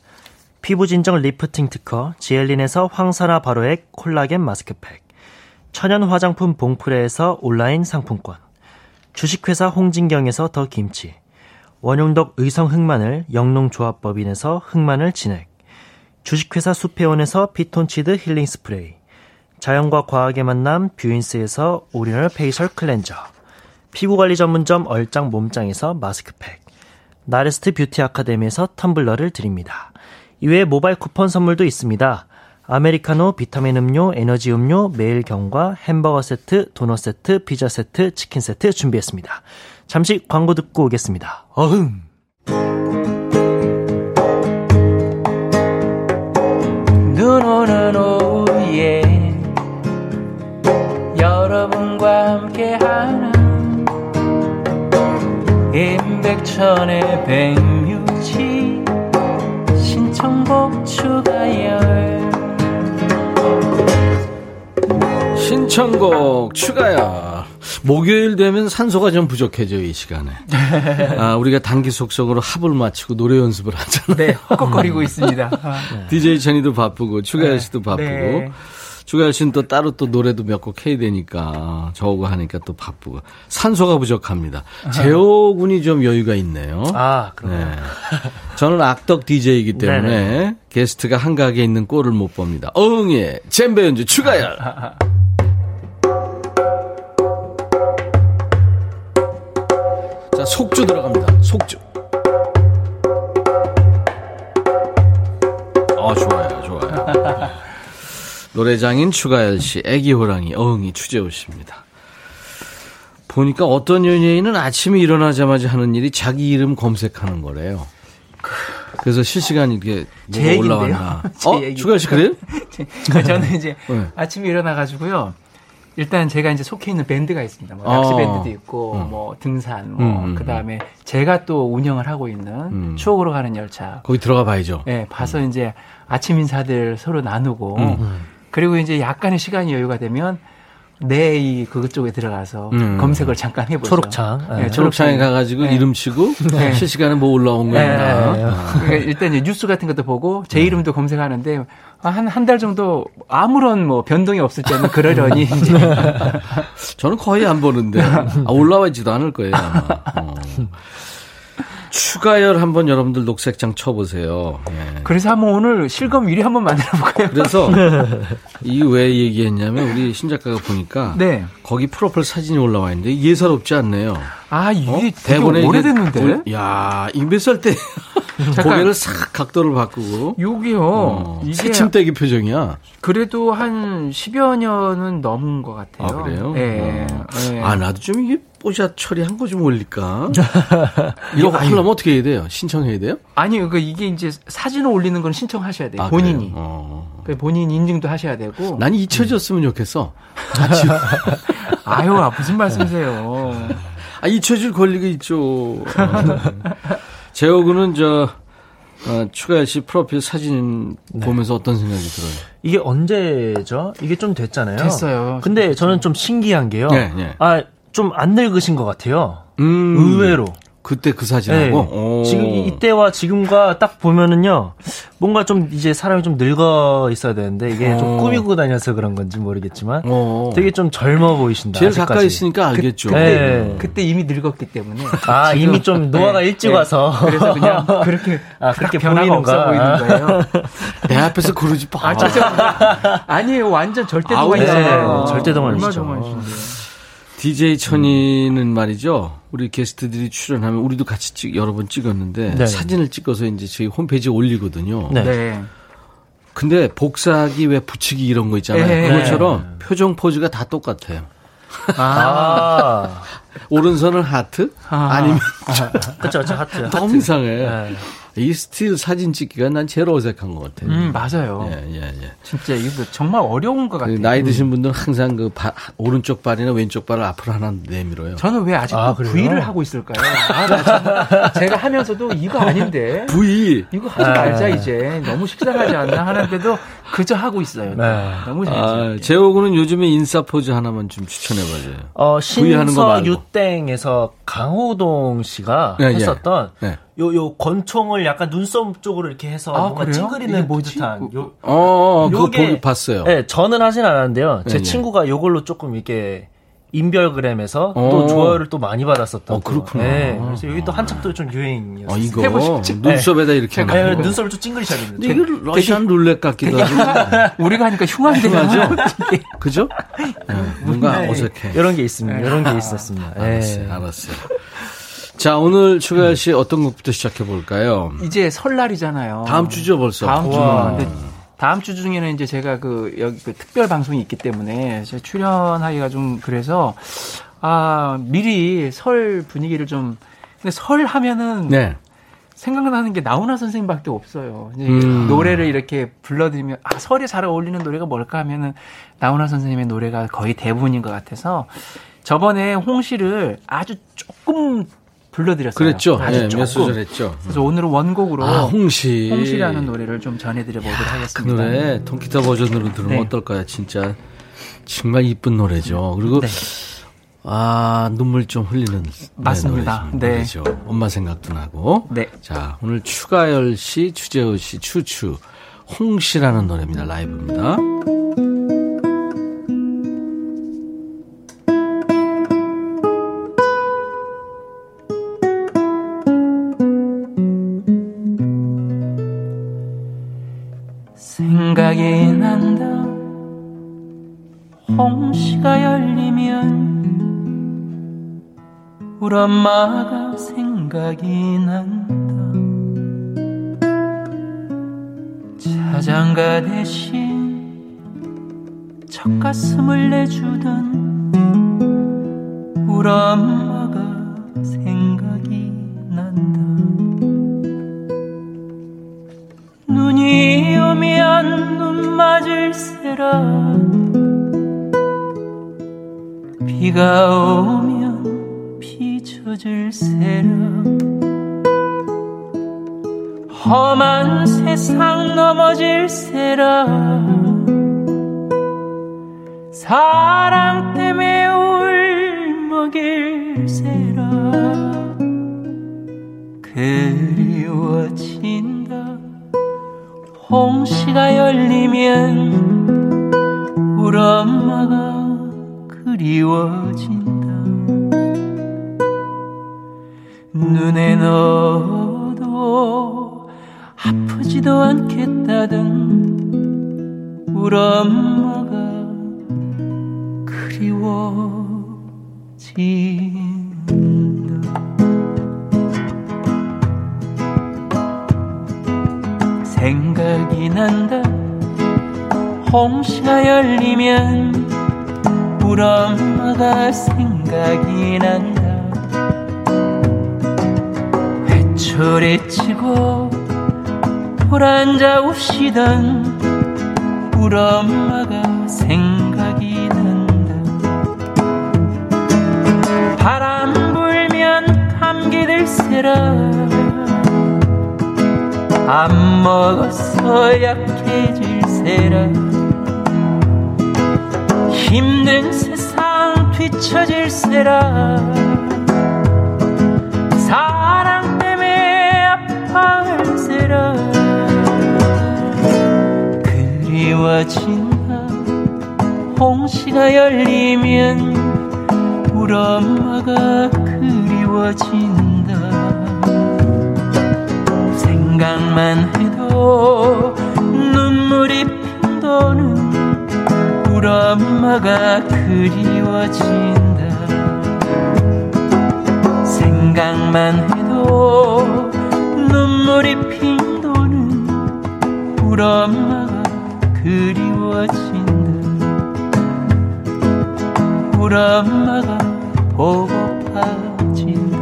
피부 진정 리프팅 특허 지엘린에서 항산화 바로액 콜라겐 마스크팩, 천연 화장품 봉프레에서 온라인 상품권, 주식회사 홍진경에서 더 김치, 원용덕 의성 흑마늘 영농조합법인에서 흑마늘 진액, 주식회사 수페온에서 피톤치드 힐링 스프레이, 자연과 과학의 만남 뷰인스에서 오리지널 페이셜 클렌저, 피부관리 전문점 얼짱 몸짱에서 마스크팩, 나레스트 뷰티 아카데미에서 텀블러를 드립니다. 이외에 모바일 쿠폰 선물도 있습니다. 아메리카노, 비타민 음료, 에너지 음료, 매일 견과, 햄버거 세트, 도넛 세트, 피자 세트, 치킨 세트 준비했습니다. 잠시 광고 듣고 오겠습니다. 어흥! 눈 오는 오후에 여러분과 함께하는 임백천의 백뮤직 신청곡 추가열 신청곡 추가야. 목요일 되면 산소가 좀 부족해져 이 시간에. 아, 우리가 단기 속속으로 합을 맞추고 노래 연습을 하잖아요. 네 헉헉거리고 있습니다 아, DJ 천이도 바쁘고 추가열 씨도 바쁘고 네. 추가열 씨는 또 따로 또 노래도 몇 곡 해야 되니까 저하고 하니까 또 바쁘고 산소가 부족합니다. 재호 군이 좀 여유가 있네요. 아, 그럼. 네. 저는 악덕 DJ이기 때문에 게스트가 한가하게 있는 꼴을 못 봅니다. 어흥의 잼베 연주 추가열. 자, 속주 들어갑니다. 속주. 어, 좋아요, 좋아요. 노래장인 추가열 씨, 애기 호랑이, 어흥이 추재호 씨입니다. 보니까 어떤 연예인은 아침에 일어나자마자 하는 일이 자기 이름 검색하는 거래요. 그래서 실시간 이렇게 제. 올라왔나. 제 어? 추가열 씨 그래요? 저는 이제 네. 아침에 일어나가지고요. 일단 제가 이제 속해 있는 밴드가 있습니다. 뭐 아. 낚시 밴드도 있고, 음. 뭐 등산, 음, 뭐 음, 그 다음에 제가 또 운영을 하고 있는 음. 추억으로 가는 열차. 거기 들어가 봐야죠. 예, 봐서 이제 아침 인사들 서로 나누고, 음. 그리고 이제 약간의 시간이 여유가 되면 내이 그쪽에 들어가서 음. 검색을 잠깐 해보죠. 초록창. 예, 초록창에 가가지고 네. 이름 치고 실시간에 뭐 올라온 예, 거나. 예, 예. 그러니까 일단 이제 뉴스 같은 것도 보고 제 이름도 검색하는데 한 한 달 정도 아무런 뭐 변동이 없을 때는 그러려니 이제 저는 거의 안 보는데 아, 올라와 있지도 않을 거예요. 아마. 어. 추가열 한번 여러분들 녹색장 쳐보세요. 예. 그래서 한번 오늘 실검 1위 한번 만들어 볼까요? 그래서 이 왜 얘기했냐면 우리 신 작가가 보니까 네. 거기 프로필 사진이 올라와 있는데 예사롭지 않네요. 아 이게 어? 되게 대본에 오래됐는데. 이게, 야, 이몇살 때 고개를 싹 각도를 바꾸고 요게요. 어, 이게 새침대기 표정이야. 그래도 한 10여 년은 넘은 것 같아요. 아, 그래요? 예. 어. 예. 아, 나도 좀 이게 뽀샷 처리한 거 좀 올릴까? 이거 하려면 어떻게 해야 돼요? 신청해야 돼요? 아니, 그 이게 이제 사진을 올리는 건 신청하셔야 돼요. 아, 본인이. 어. 그 본인 인증도 하셔야 되고. 난 잊혀졌으면 좋겠어. 아유, 아, 무슨 말씀이세요. 아, 잊혀질 권리가 있죠. 어. 재호군은 저, 어, 추가열 씨 프로필 사진 보면서 어떤 생각이 들어요? 이게 언제죠? 이게 좀 됐잖아요. 됐어요. 근데 저는 좀 신기한 게요. 네, 네. 아, 좀 안 늙으신 것 같아요. 음, 의외로. 그때 그 네. 사진하고? 오. 지금 이- 이때와 지금과 딱 보면은요, 뭔가 좀 이제 사람이 좀 늙어 있어야 되는데 이게 좀 어. 꾸미고 다녀서 그런 건지 모르겠지만 어. 되게 좀 젊어 보이신다. 제일 아직까지. 가까이 있으니까 알겠죠. 그때, 네. 그때 이미 늙었기 때문에. 아, 지금- 이미 좀 노화가 네, 일찍 네. 와서. 그래서 그냥 그렇게 아, 그렇게 변화가 없어? 보이는 거예요. 내 앞에서 그러지 마. 아. 아니에요. 완전 절대 동안이잖아요. 네, 절대 동안이시죠. DJ 천이는 말이죠. 우리 게스트들이 출연하면 우리도 같이 찍, 여러 번 찍었는데 네. 사진을 찍어서 이제 저희 홈페이지에 올리거든요. 네. 네. 근데 복사하기 왜 붙이기 이런 거 있잖아요. 네. 그것처럼 표정 포즈가 다 똑같아요. 아. 아, 오른손은 하트? 아. 아니면 그쵸, 그쵸, 하트. 너무 하트. 이상해. 네. 이 스틸 사진 찍기가 난 제일 어색한 것 같아요. 음, 맞아요. 예, 예, 예. 진짜 이거 정말 어려운 것그 같아요. 나이 드신 분들은 항상 그 바- 오른쪽 발이나 왼쪽 발을 앞으로 하나 내밀어요. 저는 왜 아직도 아, 그래요? V를 하고 있을까요? 아, 제가 하면서도 이거 아닌데. V. 이거 하지 말자 이제 너무 식상하지 않나 하는데도 그저 하고 있어요. 네. 너무 아, 재밌어요. 재호군은 요즘에 인싸 포즈 하나만 좀 추천해봐줘요. 어, V 하는 거 말고. 신서 유땡에서 강호동 씨가 예, 예. 했었던 네. 요, 요 권총을 약간 눈썹 쪽으로 이렇게 해서 아, 뭔가 찡그리는? 듯한 요, 어, 어, 그거 요게- 보기 봤어요. 네, 저는 하진 않았는데요. 제 네, 네. 친구가 요걸로 조금 이렇게 인별그램에서 어. 또 좋아요를 또 많이 받았었던. 어, 또. 그렇구나. 네, 그래서 여기 또 한참 또좀 어, 유행이었어요. 이거 해보고 싶지? 눈썹에다 이렇게 네, 거. 눈썹을 좀 찡그리셔야 됩니다. 근데 이거 러시안 룰렛 같기도 하고. 우리가 하니까 흉한데요. 흉하죠? 그죠? 네, 뭔가 어색해. 이런 게 있습니다. 이런 게 있었습니다. 네. 알았어요, 알았어요. 자, 오늘 추가열 씨 어떤 곡부터 시작해 볼까요? 이제 설날이잖아요. 다음 주죠, 벌써. 다음 주. 다음 주 중에는 이제 제가 그 여기 그 특별 방송이 있기 때문에 제가 출연하기가 좀 그래서 아 미리 설 분위기를 좀 근데 설 하면은 네. 생각나는 게 나훈아 선생님밖에 없어요. 음. 노래를 이렇게 불러드리면 아 설에 잘 어울리는 노래가 뭘까 하면은 나훈아 선생님의 노래가 거의 대부분인 것 같아서 저번에 홍시를 아주 조금 불러드렸어요. 그랬죠. 아주 예. 몇 소절 했죠. 그래서 오늘은 원곡으로 아, 홍시. 홍시라는 노래를 좀 전해드려 보도록 그 하겠습니다. 노래 통기타 버전으로 들으면 네. 어떨까요? 진짜 정말 이쁜 노래죠. 그리고 네. 아 눈물 좀 흘리는 맞습니다. 네, 네. 노래죠. 엄마 생각도 나고. 네. 자 오늘 추가열 씨, 추재호 씨, 추추 홍시라는 노래입니다. 라이브입니다. 홍시가 열리면 우리 엄마가 생각이 난다. 자장가 대신 젖가슴을 내주던 우리 엄마가 생각이 난다. 눈이 오면 눈 맞을세라 비가 오면 비 젖을세라 험한 세상 넘어질세라 사랑 때문에 울먹일세라 그리워진다 홍시가 열리면 우리 엄마가 그리워진다. 눈에 넣어도 아프지도 않겠다던 우리 엄마가 그리워진다. 생각이 난다. 홍시가 열리면 우리 엄마가 생각이 난다. 회초리 치고 돌아앉아 우시던 우리 엄마가 생각이 난다. 바람 불면 감기 들세라. 안 먹어서 약해질세라 힘든 세상 뒤처질세라. 사랑 때문에 아파할세라. 그리워진다 홍시가 열리면 우리 엄마가 그리워진다. 생각만 해도 눈물이 핑 도는 우리 엄마가 그리워진다. 생각만 해도 눈물이 핑 도는 우리 엄마가 그리워진다. 우리 엄마가 보고파 아파진다.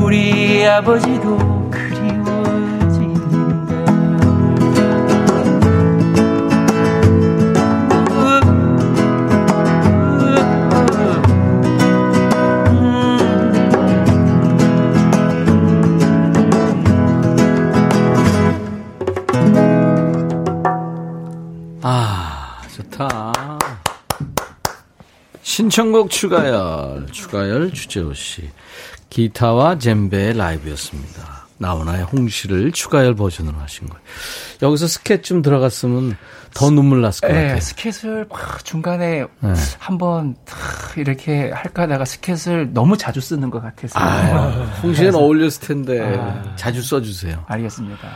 우리 아버지도 신청곡 추가열, 추가열 주재호 씨. 기타와 젬베의 라이브였습니다. 나훈아의 홍시를 추가열 버전으로 하신 거예요. 여기서 스케치 좀 들어갔으면 더 눈물 났을 것 네, 같아요. 스케치를 중간에 네. 한번 이렇게 할까 하다가 스케치를 너무 자주 쓰는 것 같아서. 아, 홍시는 어울렸을 텐데 아, 자주 써주세요. 알겠습니다.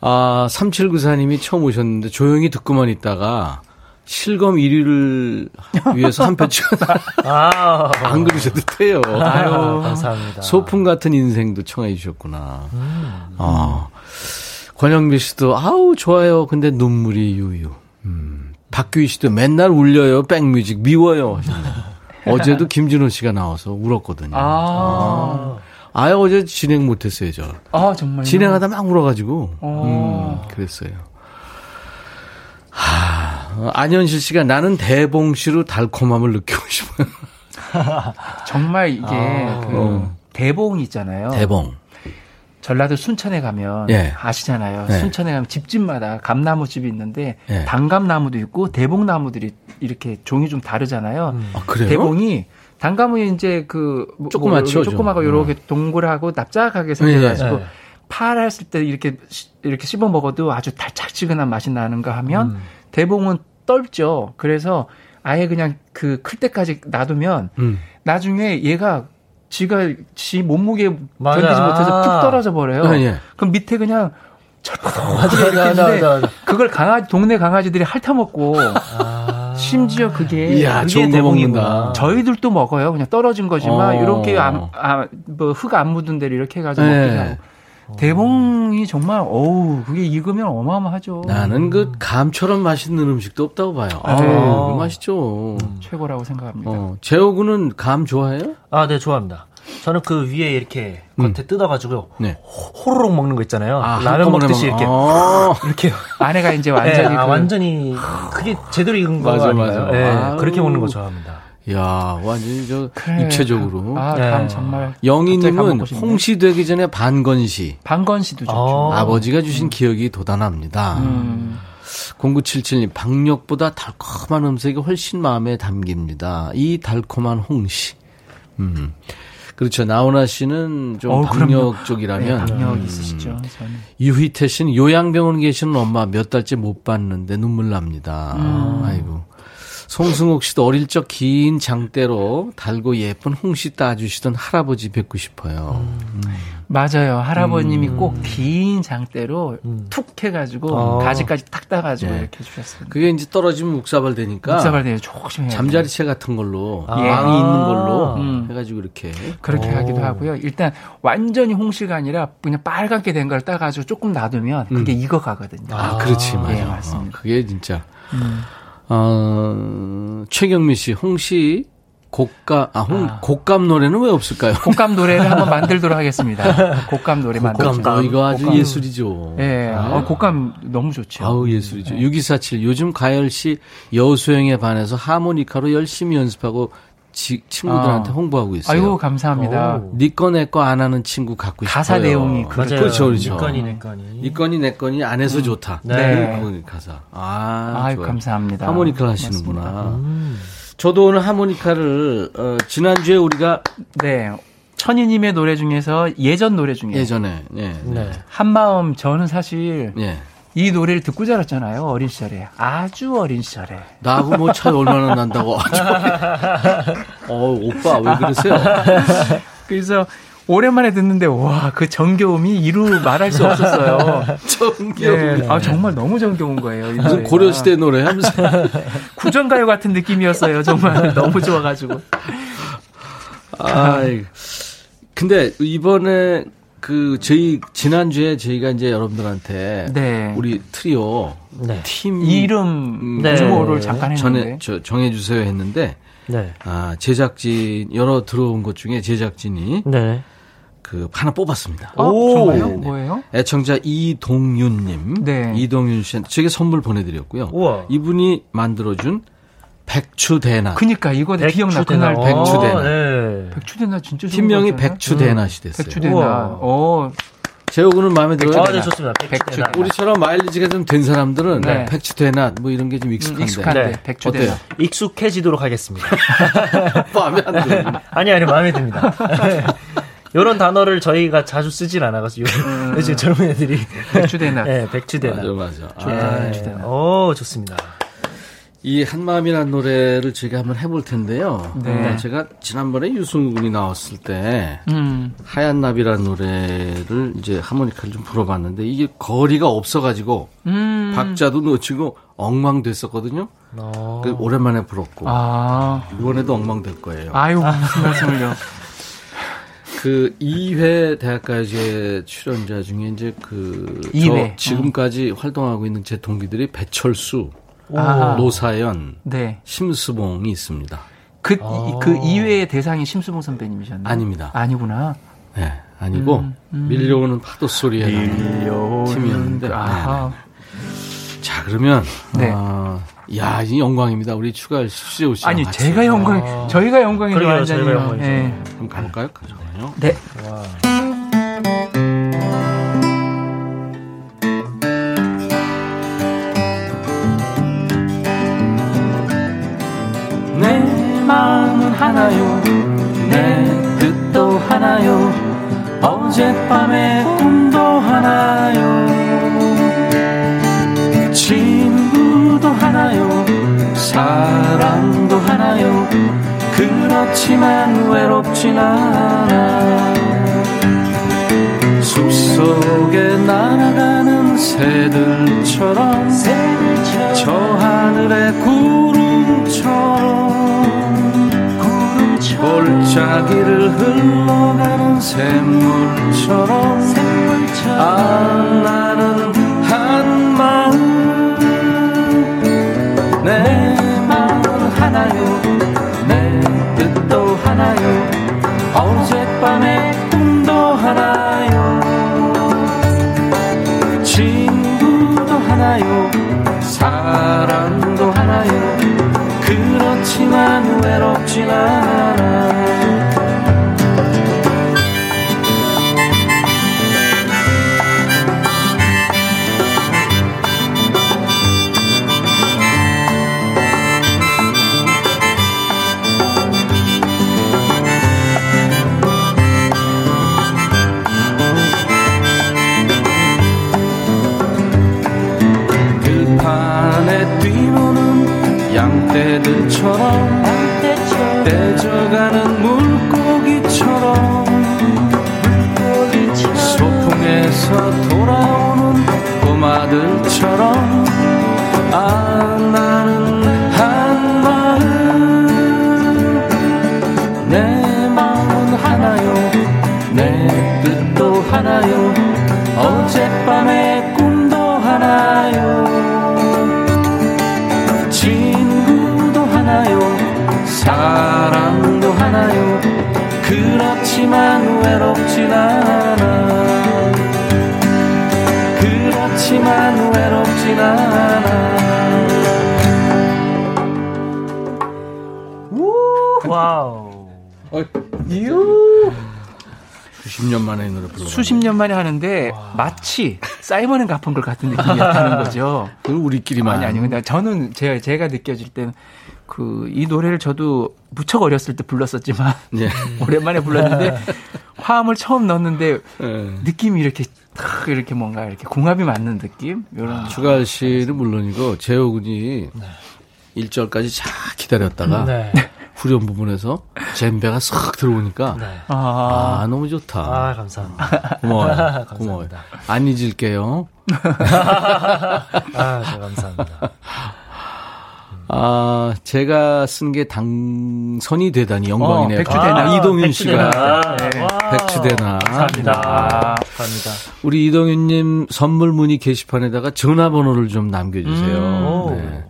아, 3794님이 처음 오셨는데 조용히 듣고만 있다가 실검 1위를 위해서 한표 찍어서 아, 안 그러셔도 돼요. 아유, 감사합니다. 소풍 같은 인생도 청해 주셨구나. 음. 아, 권영미 씨도 아우 좋아요. 근데 눈물이 유유. 음. 박규희 씨도 맨날 울려요. 백뮤직 미워요. 어제도 김진호 씨가 나와서 울었거든요. 아. 아. 아 예 어제 진행 못했어요, 저. 아, 정말. 진행하다 막 울어가지고. 어. 음, 그랬어요. 하, 안현실 씨가 나는 대봉 씨로 달콤함을 느끼고 싶어요. 정말 이게 아, 그 어. 대봉 있잖아요. 대봉. 전라도 순천에 가면 예. 아시잖아요. 예. 순천에 가면 집집마다 감나무 집이 있는데 예. 단감나무도 있고 대봉나무들이 이렇게 종이 좀 다르잖아요. 음. 아, 그래요? 대봉이 단감은 이제 그 뭐, 조그맣죠. 뭐, 조그맣고 이렇게 어. 동글하고 납작하게 생겨가지고 예. 팔았을 때 이렇게 이렇게 씹어 먹어도 아주 달짝지근한 맛이 나는가 하면 음. 대봉은 떨죠. 그래서 아예 그냥 그 클 때까지 놔두면 음. 나중에 얘가 지가 지 몸무게 견디지 못해서 푹 떨어져 버려요. 아, 예. 그럼 밑에 그냥 철퍼덕하게 이렇게 있는데 그걸 강아지 동네 강아지들이 핥아먹고 아. 심지어 그게 이야, 그게 대봉이구나. 저희들도 먹어요. 그냥 떨어진 거지만 어. 이렇게 아, 뭐흙 안 묻은 데를 이렇게 해가지고 네. 먹기도 하고. 대봉이 정말 어우 그게 익으면 어마어마하죠. 나는 그 감처럼 맛있는 음식도 없다고 봐요. 아, 네. 맛있죠. 음, 최고라고 생각합니다. 어, 재호군은 감 좋아해요? 아, 네 좋아합니다. 저는 그 위에 이렇게 겉에 음. 뜯어가지고 네. 호로록 먹는 거 있잖아요. 아, 라면 먹듯이 이렇게 아~ 이렇게 안에가 이제 완전히 네, 아, 그... 완전히 그게 제대로 익은 거 맞아, 맞아. 네, 아, 그렇게 먹는 거 좋아합니다. 야 완전히 저 그래. 입체적으로. 아, 네. 정말. 영희님은 홍시 되기 전에 반건시. 반건시도 좋죠. 아. 버지가 주신 음. 기억이 도단합니다. 음. 0977님, 박력보다 달콤한 음색이 훨씬 마음에 담깁니다. 이 달콤한 홍시. 음. 그렇죠. 나훈아 씨는 좀 어, 박력 쪽이라면. 네, 박력 음. 있으시죠. 저는. 유희태 씨는 요양병원 계시는 엄마 몇 달째 못 봤는데 눈물 납니다. 음. 아이고. 송승옥 씨도 어릴 적 긴 장대로 달고 예쁜 홍시 따주시던 할아버지 뵙고 싶어요. 음. 맞아요. 할아버님이 음. 꼭긴 장대로 음. 툭 해가지고 어. 가지까지 탁 따가지고 네. 이렇게 해주셨어요. 그게 이제 떨어지면 묵사발 되니까. 묵사발 되요 조심해야 잠자리채 같은 걸로 아. 망이 있는 걸로 음. 해가지고 이렇게 그렇게 오. 하기도 하고요. 일단 완전히 홍시가 아니라 그냥 빨갛게 된 걸 따가지고 조금 놔두면 그게 음. 익어가거든요. 아, 그렇지 맞아. 예, 맞습니다. 어, 그게 진짜. 음. 어, 최경미 씨, 홍 씨 곡감, 아, 홍, 아. 곡감 노래는 왜 없을까요? 곡감 노래를 한번 만들도록 하겠습니다. 곡감 노래 만들죠. 곡감, 이거 아주 곡감. 예술이죠. 예, 네. 어, 곡감 너무 좋죠. 아우, 예술이죠. 네. 6247, 요즘 가열 씨 여수행에 반해서 하모니카로 열심히 연습하고 지, 친구들한테 아. 홍보하고 있어요. 아이고 감사합니다. 니꺼 네 내꺼 안 하는 친구 갖고 싶어요. 가사 내용이 그렇죠. 그렇죠. 그렇죠. 니꺼니 내꺼니. 니꺼니 내꺼니 안 해서 음. 좋다. 네. 네. 가사. 아, 아유, 감사합니다. 하모니카를 하시는구나. 음. 저도 오늘 하모니카를 어, 지난주에 우리가 네. 천희님의 노래 중에서 예전 노래 중에 예전에 네. 네. 한마음 저는 사실 네. 이 노래를 듣고 자랐잖아요. 어린 시절에. 아주 어린 시절에. 나하고 뭐 차이 얼마나 난다고. 어, 오빠 왜 그러세요? 그래서 오랜만에 듣는데 와 그 정겨움이 이루 말할 수 없었어요. 정겨움. 네. 아 정말 너무 정겨운 거예요. 무슨 고려 시대 노래 하면서 구전 가요 같은 느낌이었어요. 정말 너무 좋아 가지고. 아, 근데 이번에 그 저희 지난주에 저희가 이제 여러분들한테 네. 우리 트리오 네. 팀 이름 네. 주모를 잠깐 했는데 전에 저 정해 주세요 했는데 네. 아, 제작진 여러 들어온 것 중에 제작진이 네. 그 하나 뽑았습니다. 어, 오. 정말요? 네네. 뭐예요? 애청자 이동윤님, 네. 이동윤 씨한테 제게 선물 보내 드렸고요. 우와. 이분이 만들어 준 백추대낮. 그니까 이거 내 기억나 백추대나. 그날 백추대나. 어, 네. 백추대나 진짜 팀명이 거잖아요. 백추대낮이 됐어요. 백추대나. 어, 제목은 마음에 들어요. 아, 네, 좋습니다. 백추대나. 우리처럼 마일리지가 좀 된 사람들은 네. 백추대낮 뭐 이런 게좀 음, 익숙한데. 익숙한데 네. 백추대나. 어때요? 익숙해지도록 하겠습니다. 마음에 안 들어요. 아니, 아니, 마음에 듭니다. 이런 단어를 저희가 자주 쓰진 않아가지고, 요즘 젊은 애들이. 백추대나. 네, 백추대나. 맞아, 맞아. 네. 아, 백추대나. 오, 좋습니다. 이 한마음이라는 노래를 제가 한번 해볼 텐데요. 네. 어, 제가 지난번에 유승우 군이 나왔을 때 음. 하얀 나비라는 노래를 이제 하모니카를 좀 불어봤는데 이게 거리가 없어가지고 음. 박자도 놓치고 엉망됐었거든요. 어. 그 오랜만에 불었고 아. 이번에도 엉망될 거예요. 아유, 무슨 말씀을요. 그 2회 대학가요제 출연자 중에 이제 그. 지금까지 활동하고 있는 제 동기들이 배철수, 아. 노사연, 네. 심수봉이 있습니다. 그, 이, 그 이외의 대상이 심수봉 선배님이셨나요? 아닙니다. 아니구나. 네, 아니고 음, 음. 밀려오는 파도 소리에 나는 팀이었는데. 네, 아하. 네. 자 그러면 네. 어, 야, 이 영광입니다. 우리 추가 수재호 씨랑 아니. 제가 영광, 저희가 영광이죠, 그러게요, 완전히. 저희가 영광이죠. 네. 한번 가볼까요? 잠깐만요. 네. 내 하나요? 내 뜻도 하나요? 어젯밤의 꿈도 하나요? 친구도 하나요? 사랑도 하나요? 그렇지만 외롭진 않아. 숲속에 날아가는 새들처럼. 저 하늘의 구름처럼 골짜기를 흘러가는 샘물처럼. 아 나는 한 마음 내 마음 하나요. 내 뜻도 하나요. 어젯밤의 꿈도 하나요. 친구도 하나요. 사랑도 하나요 그렇지만 외롭진 않아 뛰노는 양떼들처럼 떼져가는 물고 그렇지만 외롭진 않아. 그렇지만 외롭진 않아. 와우. 수십 년 만에 이 노래 불러 수십 년 만에 하는데 마치 사이먼 앤 가펑클 같은 느낌이었다는 거죠. 그건 우리끼리만. 아니 아니 근데 저는 제가 제가 느껴질 때는 그 이 노래를 저도 무척 어렸을 때 불렀었지만 예. 오랜만에 불렀는데 화음을 처음 넣었는데 예. 느낌이 이렇게 탁 이렇게 뭔가 이렇게 궁합이 맞는 느낌 이런 추가할 씨는 물론이고 재호 군이 일 1절까지 잘 기다렸다가 네. 후렴 부분에서 젬베가 싹 들어오니까 네. 아, 아, 너무 좋다. 아, 감사합니다. 고마워요. 감사합니다. 고마워요. 안 잊을게요. 아, 저 감사합니다. 아, 제가 쓴 게 당선이 되다니 영광이네요. 어, 백추대나. 아, 이동윤 백추대나. 씨가. 네. 와우. 백추대나. 감사합니다. 아. 축하합니다. 우리 이동윤님 선물 문의 게시판에다가 전화번호를 좀 남겨주세요. 음. 네.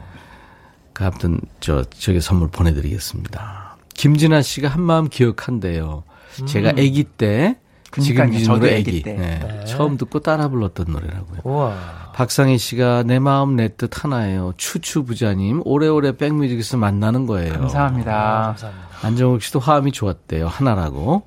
그 아무튼 저 저기 선물 보내드리겠습니다. 김진아 씨가 한마음 기억한대요. 제가 아기 때 지금 그러니까요. 기준으로 저도 아기 때. 네. 처음 듣고 따라 불렀던 노래라고요. 우와. 박상희 씨가 내 마음 내 뜻 하나예요. 추추 부자님 오래오래 백뮤직에서 만나는 거예요. 감사합니다. 감사합니다. 안정욱 씨도 화음이 좋았대요. 하나라고.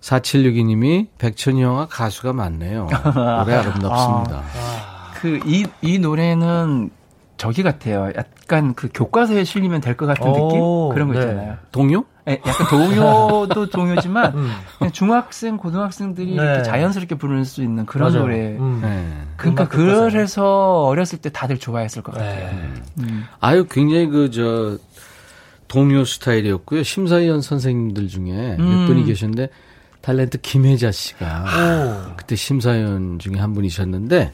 4762님이 백천이 형아 가수가 많네요. 노래 아름답습니다. 그이 이 노래는 저기 같아요. 약간 그 교과서에 실리면 될 것 같은 느낌 오, 그런 거 네. 있잖아요. 동요? 예, 약간 동요도 동요지만 그냥 중학생 고등학생들이 네. 이렇게 자연스럽게 부를 수 있는 그런 맞아요. 노래. 음. 네. 그러니까. 그래서 어렸을 때 다들 좋아했을 것 같아요. 네. 음. 아유, 굉장히 그, 저, 동요 스타일이었고요. 심사위원 선생님들 중에 몇 음. 분이 계셨는데, 탤런트 김혜자 씨가 오. 그때 심사위원 중에 한 분이셨는데,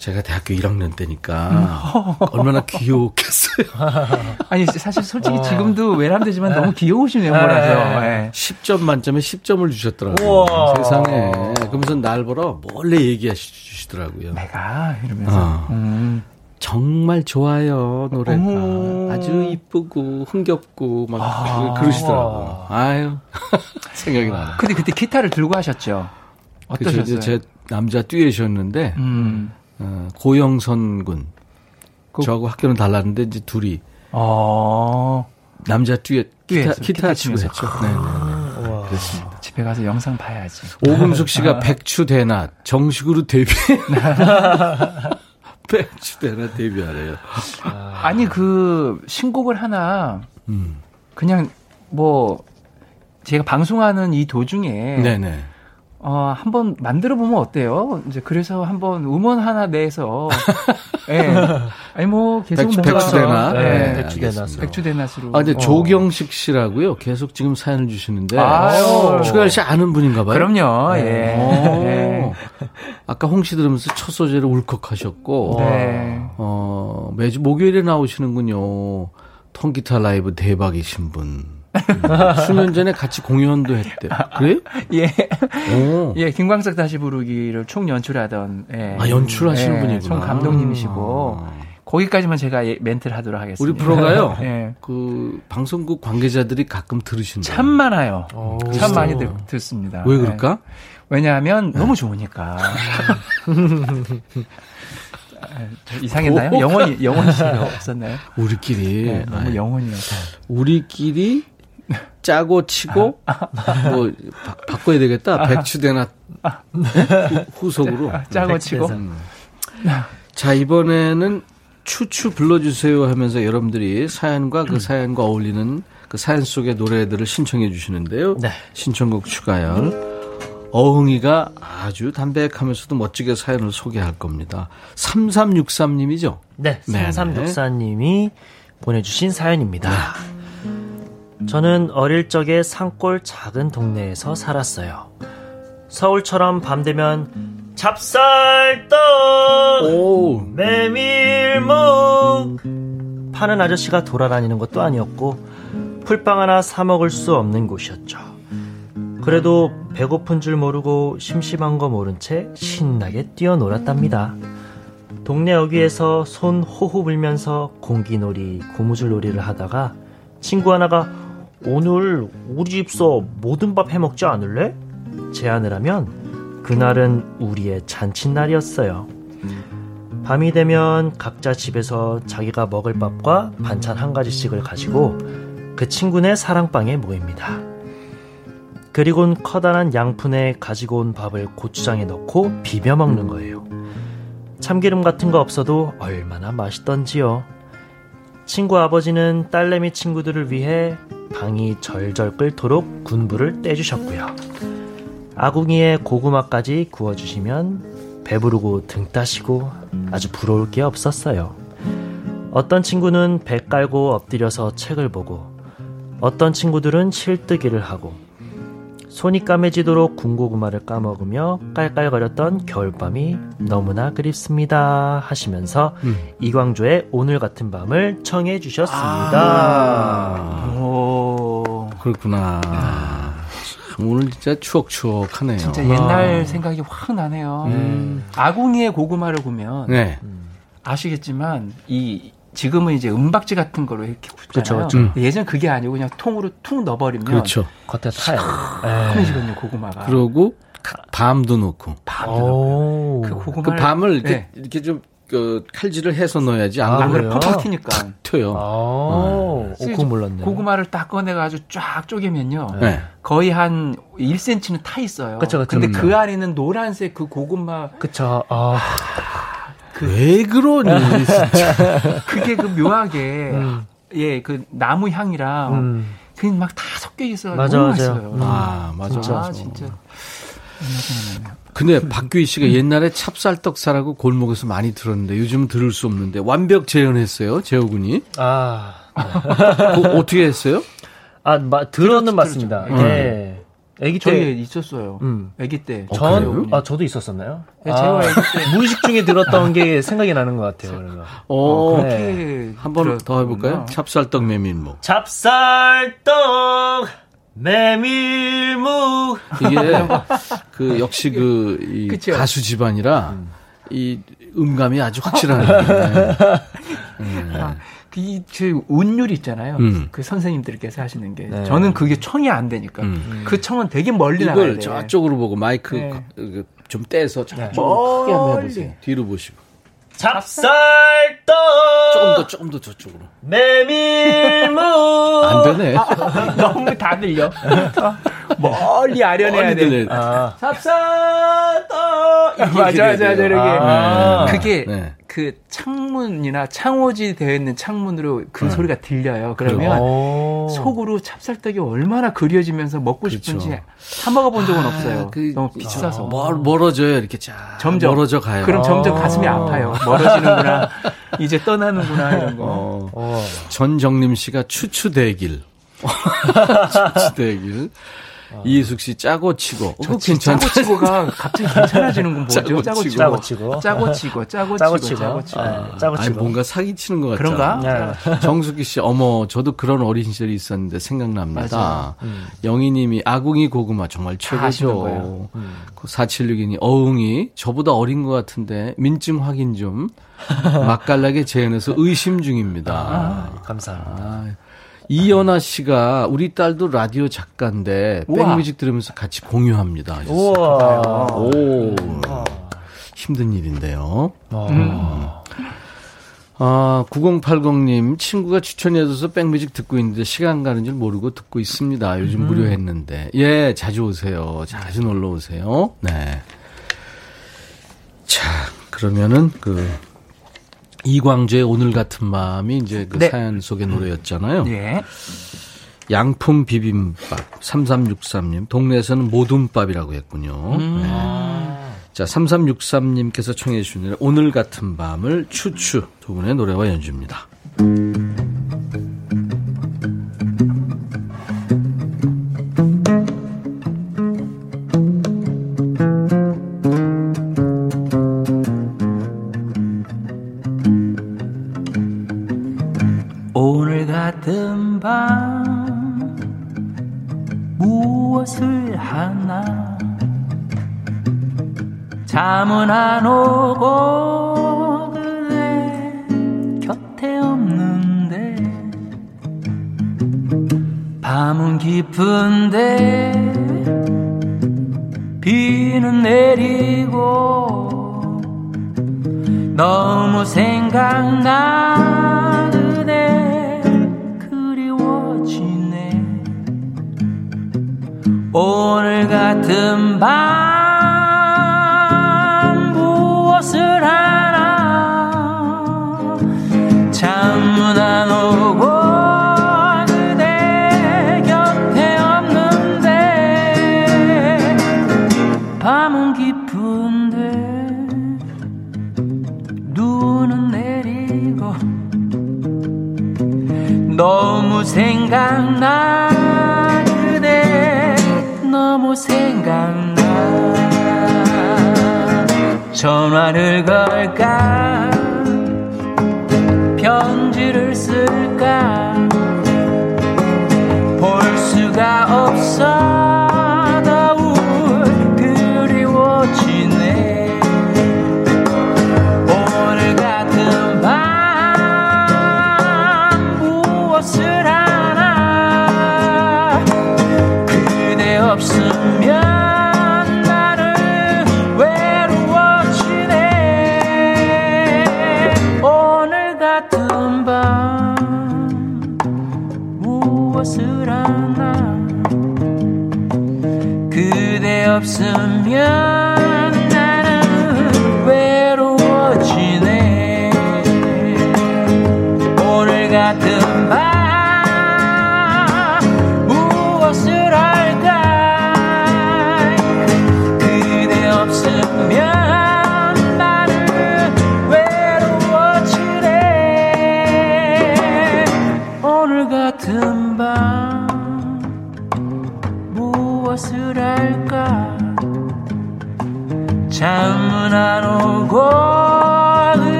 제가 대학교 1학년 때니까 얼마나 귀여웠겠어요. 아니 사실 솔직히 어. 지금도 외람되지만 너무 귀여우신 외모라서. 예. 10점 만점에 10점을 주셨더라고요. 우와. 세상에. 그러면서 날 보러 몰래 얘기하시더라고요. 내가 이러면서. 어. 음. 정말 좋아요 노래가 어머. 아주 이쁘고 흥겹고 막 아. 그러시더라고요. 아유 생각이 나네. 근데 그때 기타를 들고 하셨죠? 그래서 어떠셨어요? 제 남자 듀엣이었는데 음. 어, 고영선 군 그- 저하고 학교는 달랐는데 이제 둘이 어. 남자 듀엣 기타, 듀엣, 기타, 치고. 했죠. 네, 네. 우와. 집에 가서 영상 봐야지. 오금숙 씨가 백추 대낮 정식으로 데뷔. 백추 대낮 데뷔하래요. 아 니 그 신곡을 하나 음. 그냥 뭐 제가 방송하는 이 도중에 네네. 어, 한번 만들어 보면 어때요? 이제 그래서 한번 음원 하나 내서 예. 아니 뭐 계속 백추- 뭔가 백추대낮? 예. 네, 백추대낮으로. 알겠습니다. 백주대낮으로. 아, 근데 어. 조경식 씨라고요. 계속 지금 사연을 주시는데. 아유. 추가열 씨 아는 분인가 봐요. 그럼요. 예. 오. 예. 아까 홍씨 들으면서 첫 소재를 울컥하셨고. 네. 어, 매주 목요일에 나오시는군요. 통기타 라이브 대박이신 분. 음. 수년 전에 같이 공연도 했대. 그래요? 예. 오. 예, 김광석 다시 부르기를 총 연출하던 예. 아, 연출하시는 예, 분이구나. 총 감독님이시고 아. 거기까지만 제가 예, 멘트를 하도록 하겠습니다. 우리 프로가요. 예. 그 방송국 관계자들이 가끔 들으신다. 참 많아요. 오. 참 많이 들, 듣습니다. 왜 그럴까? 예. 왜냐하면 너무 좋으니까. 저 이상했나요? 영혼이 제가 없었나요? 우리끼리 네, 너무 아이, 영혼이어서. 우리끼리 짜고 치고 뭐 바, 바꿔야 되겠다. 백추대나 네? 후- 후속으로. 짜고 치고. 음. 자 이번에는 추추 불러주세요 하면서 여러분들이 사연과 그 사연과 어울리는 그 사연 속의 노래들을 신청해 주시는데요. 네. 신청곡 추가열. 어흥이가 아주 담백하면서도 멋지게 사연을 소개할 겁니다. 3363님이죠? 네, 네네. 3364님이 보내주신 사연입니다. 저는 어릴 적에 산골 작은 동네에서 살았어요. 서울처럼 밤 되면 찹쌀떡, 오, 메밀묵 파는 아저씨가 돌아다니는 것도 아니었고 풀빵 하나 사 먹을 수 없는 곳이었죠. 그래도 배고픈 줄 모르고 심심한 거 모른 채 신나게 뛰어놀았답니다. 동네 어귀에서 손 호호 불면서 공기놀이, 고무줄놀이를 하다가 친구 하나가 오늘 우리 집서 모든 밥 해먹지 않을래? 제안을 하면 그날은 우리의 잔칫날이었어요. 밤이 되면 각자 집에서 자기가 먹을 밥과 반찬 한 가지씩을 가지고 그 친구네 사랑방에 모입니다. 그리곤 커다란 양푼에 가지고 온 밥을 고추장에 넣고 비벼 먹는 거예요. 참기름 같은 거 없어도 얼마나 맛있던지요. 친구 아버지는 딸내미 친구들을 위해 방이 절절 끓도록 군부를 떼주셨고요. 아궁이에 고구마까지 구워주시면 배부르고 등 따시고 아주 부러울 게 없었어요. 어떤 친구는 배 깔고 엎드려서 책을 보고 어떤 친구들은 실뜨기를 하고 손이 까매지도록 군고구마를 까먹으며 깔깔거렸던 겨울밤이 너무나 그립습니다 하시면서 음. 이광조의 오늘 같은 밤을 청해 주셨습니다. 아, 오. 그렇구나. 참, 오늘 진짜 추억추억하네요. 진짜 옛날 생각이 확 나네요. 음. 아궁이의 고구마를 보면 네. 아시겠지만 이 지금은 이제 은박지 같은 거로 이렇게 굽잖아요. 그쵸, 그쵸. 예전 그게 아니고 그냥 통으로 툭 넣어버리면 그렇죠. 겉에 타요. 큰해지거든요 고구마가. 그러고 가- 밤도 넣고 밤도 오. 그그 고구마를 밤을 이렇게 네. 이렇게 좀 그, 칼질을 해서 넣어야지 안 아, 그러면 그래요? 팍팍 튀니까. 튀어요. 아, 오, 그거 몰랐네. 고구마를 딱 꺼내가지고 쫙 쪼개면요. 네. 거의 한 1cm는 타 있어요. 그쵸, 그쵸. 근데 음. 그 안에는 노란색 그 고구마 그쵸. 아, 왜 그러니 진짜. 그게 그 묘하게 음. 예그 나무 향이랑 음. 그게 막다 섞여 있어서 맞아, 너무 맞아요. 맛있어요. 음. 아 맞아. 진짜 맞아. 진짜. 근데 박규희 씨가 옛날에 찹쌀떡사라고 골목에서 많이 들었는데 요즘은 들을 수 없는데 완벽 재현했어요 재호군이. 아. 그거 어떻게 했어요? 아, 마, 들어는 맞습니다. 예. 아기 때. 저희 있었어요. 음. 아기 때. 전, 아, 저도 있었었나요? 네, 제가 아, 때. 무의식 중에 들었던 게 생각이 나는 것 같아요, 그러면. 어, 네. 그렇게 한번 더 해볼까요? 찹쌀떡 메밀묵. 찹쌀떡, 메밀묵. 이게 그 역시 그 이. 가수 집안이라 이 음감이 아주 확실하네. 네. 그, 그 운율 있잖아요. 음. 그 선생님들께서 하시는 게. 네. 저는 그게 청이 안 되니까. 음. 그 청은 되게 멀리 나가야 이걸 돼. 저쪽으로 보고 마이크 네. 그- 좀 떼서 저쪽으로 멀리. 크게 한번 해보세요. 뒤로 보시고. 찹쌀떡, 조금 더 조금 더 저쪽으로. 메밀묵. 안 되네. 너무 다 들려. 어, 멀리 아련해야 돼. 아, 찹쌀떡! 맞아, 맞아, 맞아, 이렇게. 아. 그게 네. 그 창문이나 창호지 되어 있는 창문으로 그 소리가 들려요. 그러면 오. 속으로 찹쌀떡이 얼마나 그려지면서 먹고 싶은지 사 먹어본 적은 없어요. 그- 너무 비싸서. 멀, 멀어져요 이렇게 쫙 점점 멀어져 가요. 그럼 점점 아. 가슴이 아파요. 멀어지는구나. 이제 떠나는구나 이런 거. 어, 어. 전정림 씨가 추추대길. 추추대길. 이희숙 씨 짜고 치고. 어, 그거 괜찮다. 짜고 치고가 갑자기 괜찮아지는 건 뭐죠? 짜고 짜고 치고. 치고. 짜고 치고. 짜고 치고. 짜고 짜고 치고. 치고. 짜고 치고. 네, 짜고 아니 치고. 뭔가 사기 치는 것 같잖아. 그런가? 네. 정숙희 씨, 어머, 저도 그런 어린 시절이 있었는데 생각납니다. 맞아요. 영희님이 아궁이 고구마 정말 최고죠. 음. 4762님, 어흥이 저보다 어린 것 같은데 민증 확인 좀 맛깔나게 재현해서 의심 중입니다. 아, 감사합니다. 아, 이연아 씨가 우리 딸도 라디오 작가인데 우와. 백뮤직 들으면서 같이 공유합니다. 하셨어요. 우와. 오, 힘든 일인데요. 어. 아, 9080님, 친구가 추천해줘서 백뮤직 듣고 있는데 시간 가는 줄 모르고 듣고 있습니다. 요즘 무료했는데. 예, 자주 오세요. 자주 놀러 오세요. 네. 자, 그러면은 그, 이광재의 오늘 같은 마음이 이제 그 네. 사연 속의 노래였잖아요. 예. 양품 비빔밥 3363님 동네에서는 모둠밥이라고 했군요. 음. 네. 자 3363님께서 청해 주신 노래 오늘 같은 밤을 추추 두 분의 노래와 연주입니다. 오 무엇을 하나. 잠은 안 오고 그대 곁에 없는데. 밤은 깊은데 비는 내리고 너무 생각나 오늘 같은 밤 무엇을 하 전화를 걸까? 편지를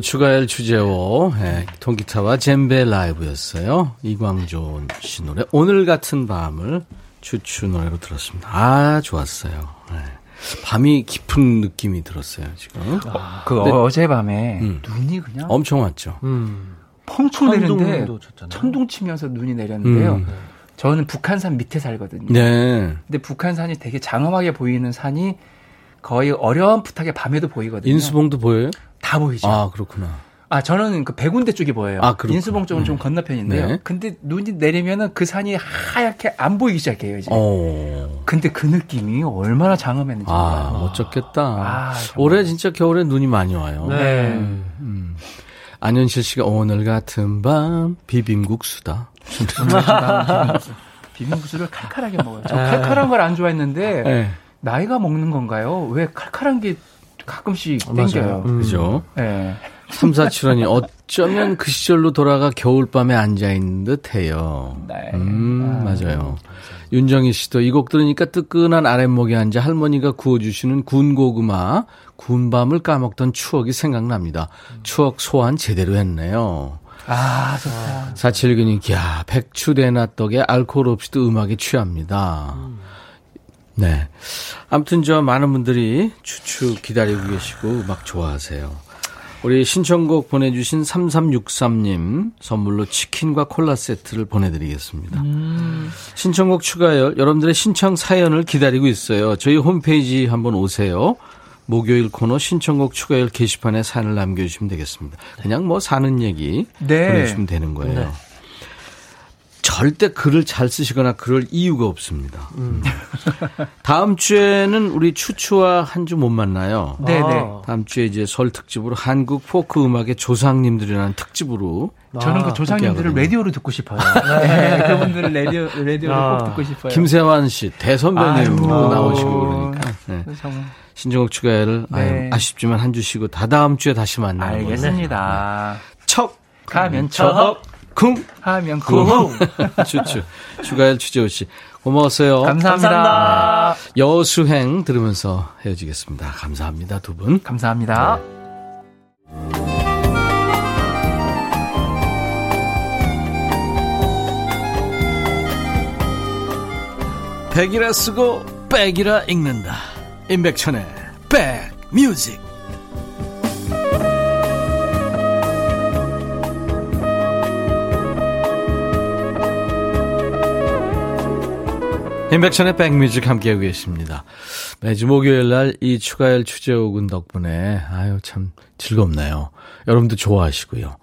추추 추가열 주제오 예, 통기타와 젬베 라이브였어요. 이광조 씨 노래 오늘 같은 밤을 추추 노래로 들었습니다. 아 좋았어요. 예. 밤이 깊은 느낌이 들었어요 지금. 그 네. 어젯밤에 음. 눈이 그냥 엄청 왔죠. 음. 천둥도 쳤잖아요. 천둥 치면서 눈이 내렸는데요. 음. 저는 북한산 밑에 살거든요. 네. 근데 북한산이 되게 장엄하게 보이는 산이 거의 어렴풋하게 밤에도 보이거든요. 인수봉도 보여요? 다 보이죠. 아, 아 그렇구나. 저는 그 백운대 쪽이 보여요. 아, 그렇구나. 인수봉 쪽은 좀 음. 건너편인데요. 네. 근데 눈이 내리면은 그 산이 하얗게 안 보이기 시작해요, 이제. 어. 근데 그 느낌이 얼마나 장엄했는지 아 몰라요. 멋졌겠다. 아. 올해 진짜 겨울에 눈이 많이 와요. 네. 음. 안현실 씨가 오늘 같은 밤 비빔국수다. 비빔국수를 칼칼하게 먹어요. 저 칼칼한 걸 안 좋아했는데 네. 나이가 먹는 건가요? 왜 칼칼한 게 가끔씩 맞아요. 땡겨요. 음. 그죠? 네. 3475님, 어쩌면 그 시절로 돌아가 겨울밤에 앉아있는 듯 해요. 네. 음, 아. 맞아요. 윤정희 씨도 이 곡 들으니까 뜨끈한 아랫목에 앉아 할머니가 구워주시는 군고구마, 군밤을 까먹던 추억이 생각납니다. 추억 소환 제대로 했네요. 아, 좋다. 4769님, 야, 백추대나 떡에 알코올 없이도 음악에 취합니다. 네. 아무튼 저 많은 분들이 추추 기다리고 계시고 음악 좋아하세요. 우리 신청곡 보내주신 3363님 선물로 치킨과 콜라 세트를 보내드리겠습니다. 신청곡 추가열 여러분들의 신청 사연을 기다리고 있어요. 저희 홈페이지 한번 오세요. 목요일 코너 신청곡 추가열 게시판에 사연을 남겨주시면 되겠습니다. 그냥 뭐 사는 얘기 네. 보내주시면 되는 거예요. 절대 글을 잘 쓰시거나 그럴 이유가 없습니다. 다음 주에는 우리 추추와 한 주 못 만나요. 네네. 아. 다음 주에 이제 설 특집으로 한국 포크 음악의 조상님들이라는 특집으로 저는 그 아, 조상님들을. 라디오로 듣고 싶어요. 네, 그분들을 라디오, 라디오로 아. 꼭 듣고 싶어요. 김세환 씨 대선배님으로. 나오시고 그러니까 네. 정말. 신정욱 추가를 네. 아쉽지만 한 주 쉬고 다 다음 주에 다시 만나는 거예요. 알겠습니다. 척 가면 척, 쿵 하면 쿵 쿵. 추추 추가열 추재호 씨 고마웠어요. 감사합니다. 여수행 들으면서 헤어지겠습니다. 감사합니다 두 분. 감사합니다. 백이라 쓰고 백이라 읽는다. 임백천의 백뮤직. 임백천의 백뮤직 함께하고 계십니다. 매주 목요일 날 이 추가열 추재욱은 덕분에 아유 참 즐겁네요. 여러분도 좋아하시고요.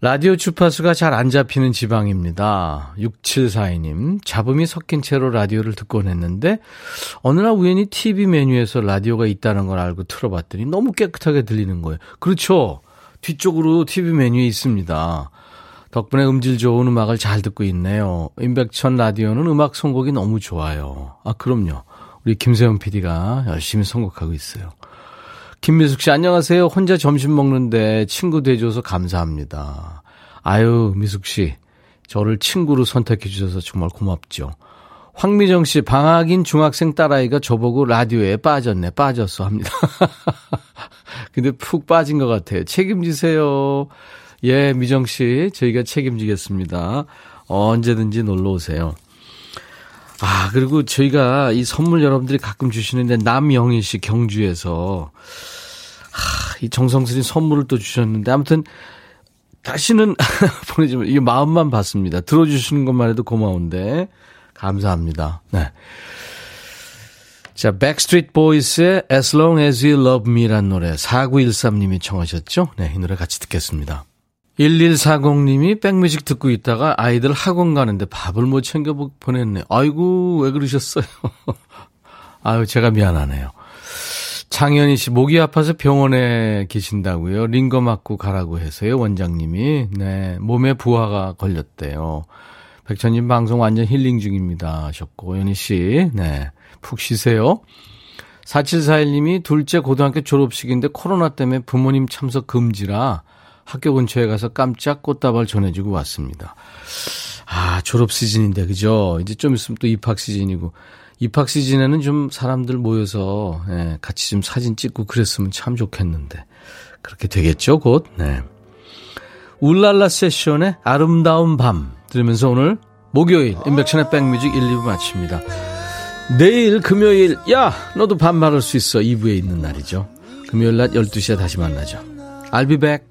라디오 주파수가 잘 안 잡히는 지방입니다. 6742님, 잡음이 섞인 채로 라디오를 듣곤 했는데, 어느 날 우연히 TV 메뉴에서 라디오가 있다는 걸 알고 틀어봤더니 너무 깨끗하게 들리는 거예요. 그렇죠. 뒤쪽으로 TV 메뉴에 있습니다. 덕분에 음질 좋은 음악을 잘 듣고 있네요. 임백천 라디오는 음악 선곡이 너무 좋아요. 아, 그럼요. 우리 김세현 PD가 열심히 선곡하고 있어요. 김미숙 씨, 안녕하세요. 혼자 점심 먹는데 친구 돼줘서 감사합니다. 아유, 미숙 씨. 저를 친구로 선택해 주셔서 정말 고맙죠. 황미정 씨, 방학인 중학생 딸아이가 저보고 라디오에 빠졌네, 빠졌어 합니다. 근데 푹 빠진 것 같아요. 책임지세요. 예, 미정 씨, 저희가 책임지겠습니다. 언제든지 놀러 오세요. 아, 그리고 저희가 이 선물 여러분들이 가끔 주시는데 남영희 씨 경주에서 하, 이 정성스린 선물을 또 주셨는데 아무튼 다시는 보내주면 이게 마음만 받습니다. 들어주시는 것만 해도 고마운데 감사합니다. 네. 자, 백스트리트 보이스의 As Long As You Love Me란 노래 4913님이 청하셨죠? 네, 이 노래 같이 듣겠습니다. 1140님이 백뮤직 듣고 있다가 아이들 학원 가는데 밥을 못 챙겨 보냈네. 아이고, 왜 그러셨어요? 아유, 제가 미안하네요. 장현희 씨, 목이 아파서 병원에 계신다고요. 링거 맞고 가라고 해서요, 원장님이. 네, 몸에 부하가 걸렸대요. 백천님 방송 완전 힐링 중입니다. 하셨고, 연희 씨, 네, 푹 쉬세요. 4741님이 둘째 고등학교 졸업식인데 코로나 때문에 부모님 참석 금지라 학교 근처에 가서 깜짝 꽃다발 전해주고 왔습니다. 아, 졸업 시즌인데, 그죠? 이제 좀 있으면 또 입학 시즌이고. 입학 시즌에는 좀 사람들 모여서, 예, 같이 좀 사진 찍고 그랬으면 참 좋겠는데. 그렇게 되겠죠, 곧? 네. 울랄라 세션의 아름다운 밤 들으면서 오늘 목요일 인백션의 백뮤직 1, 2부 마칩니다. 내일 금요일, 야, 너도 반말할 수 있어. 2부에 있는 날이죠. 금요일 낮 12시에 다시 만나죠. I'll be back.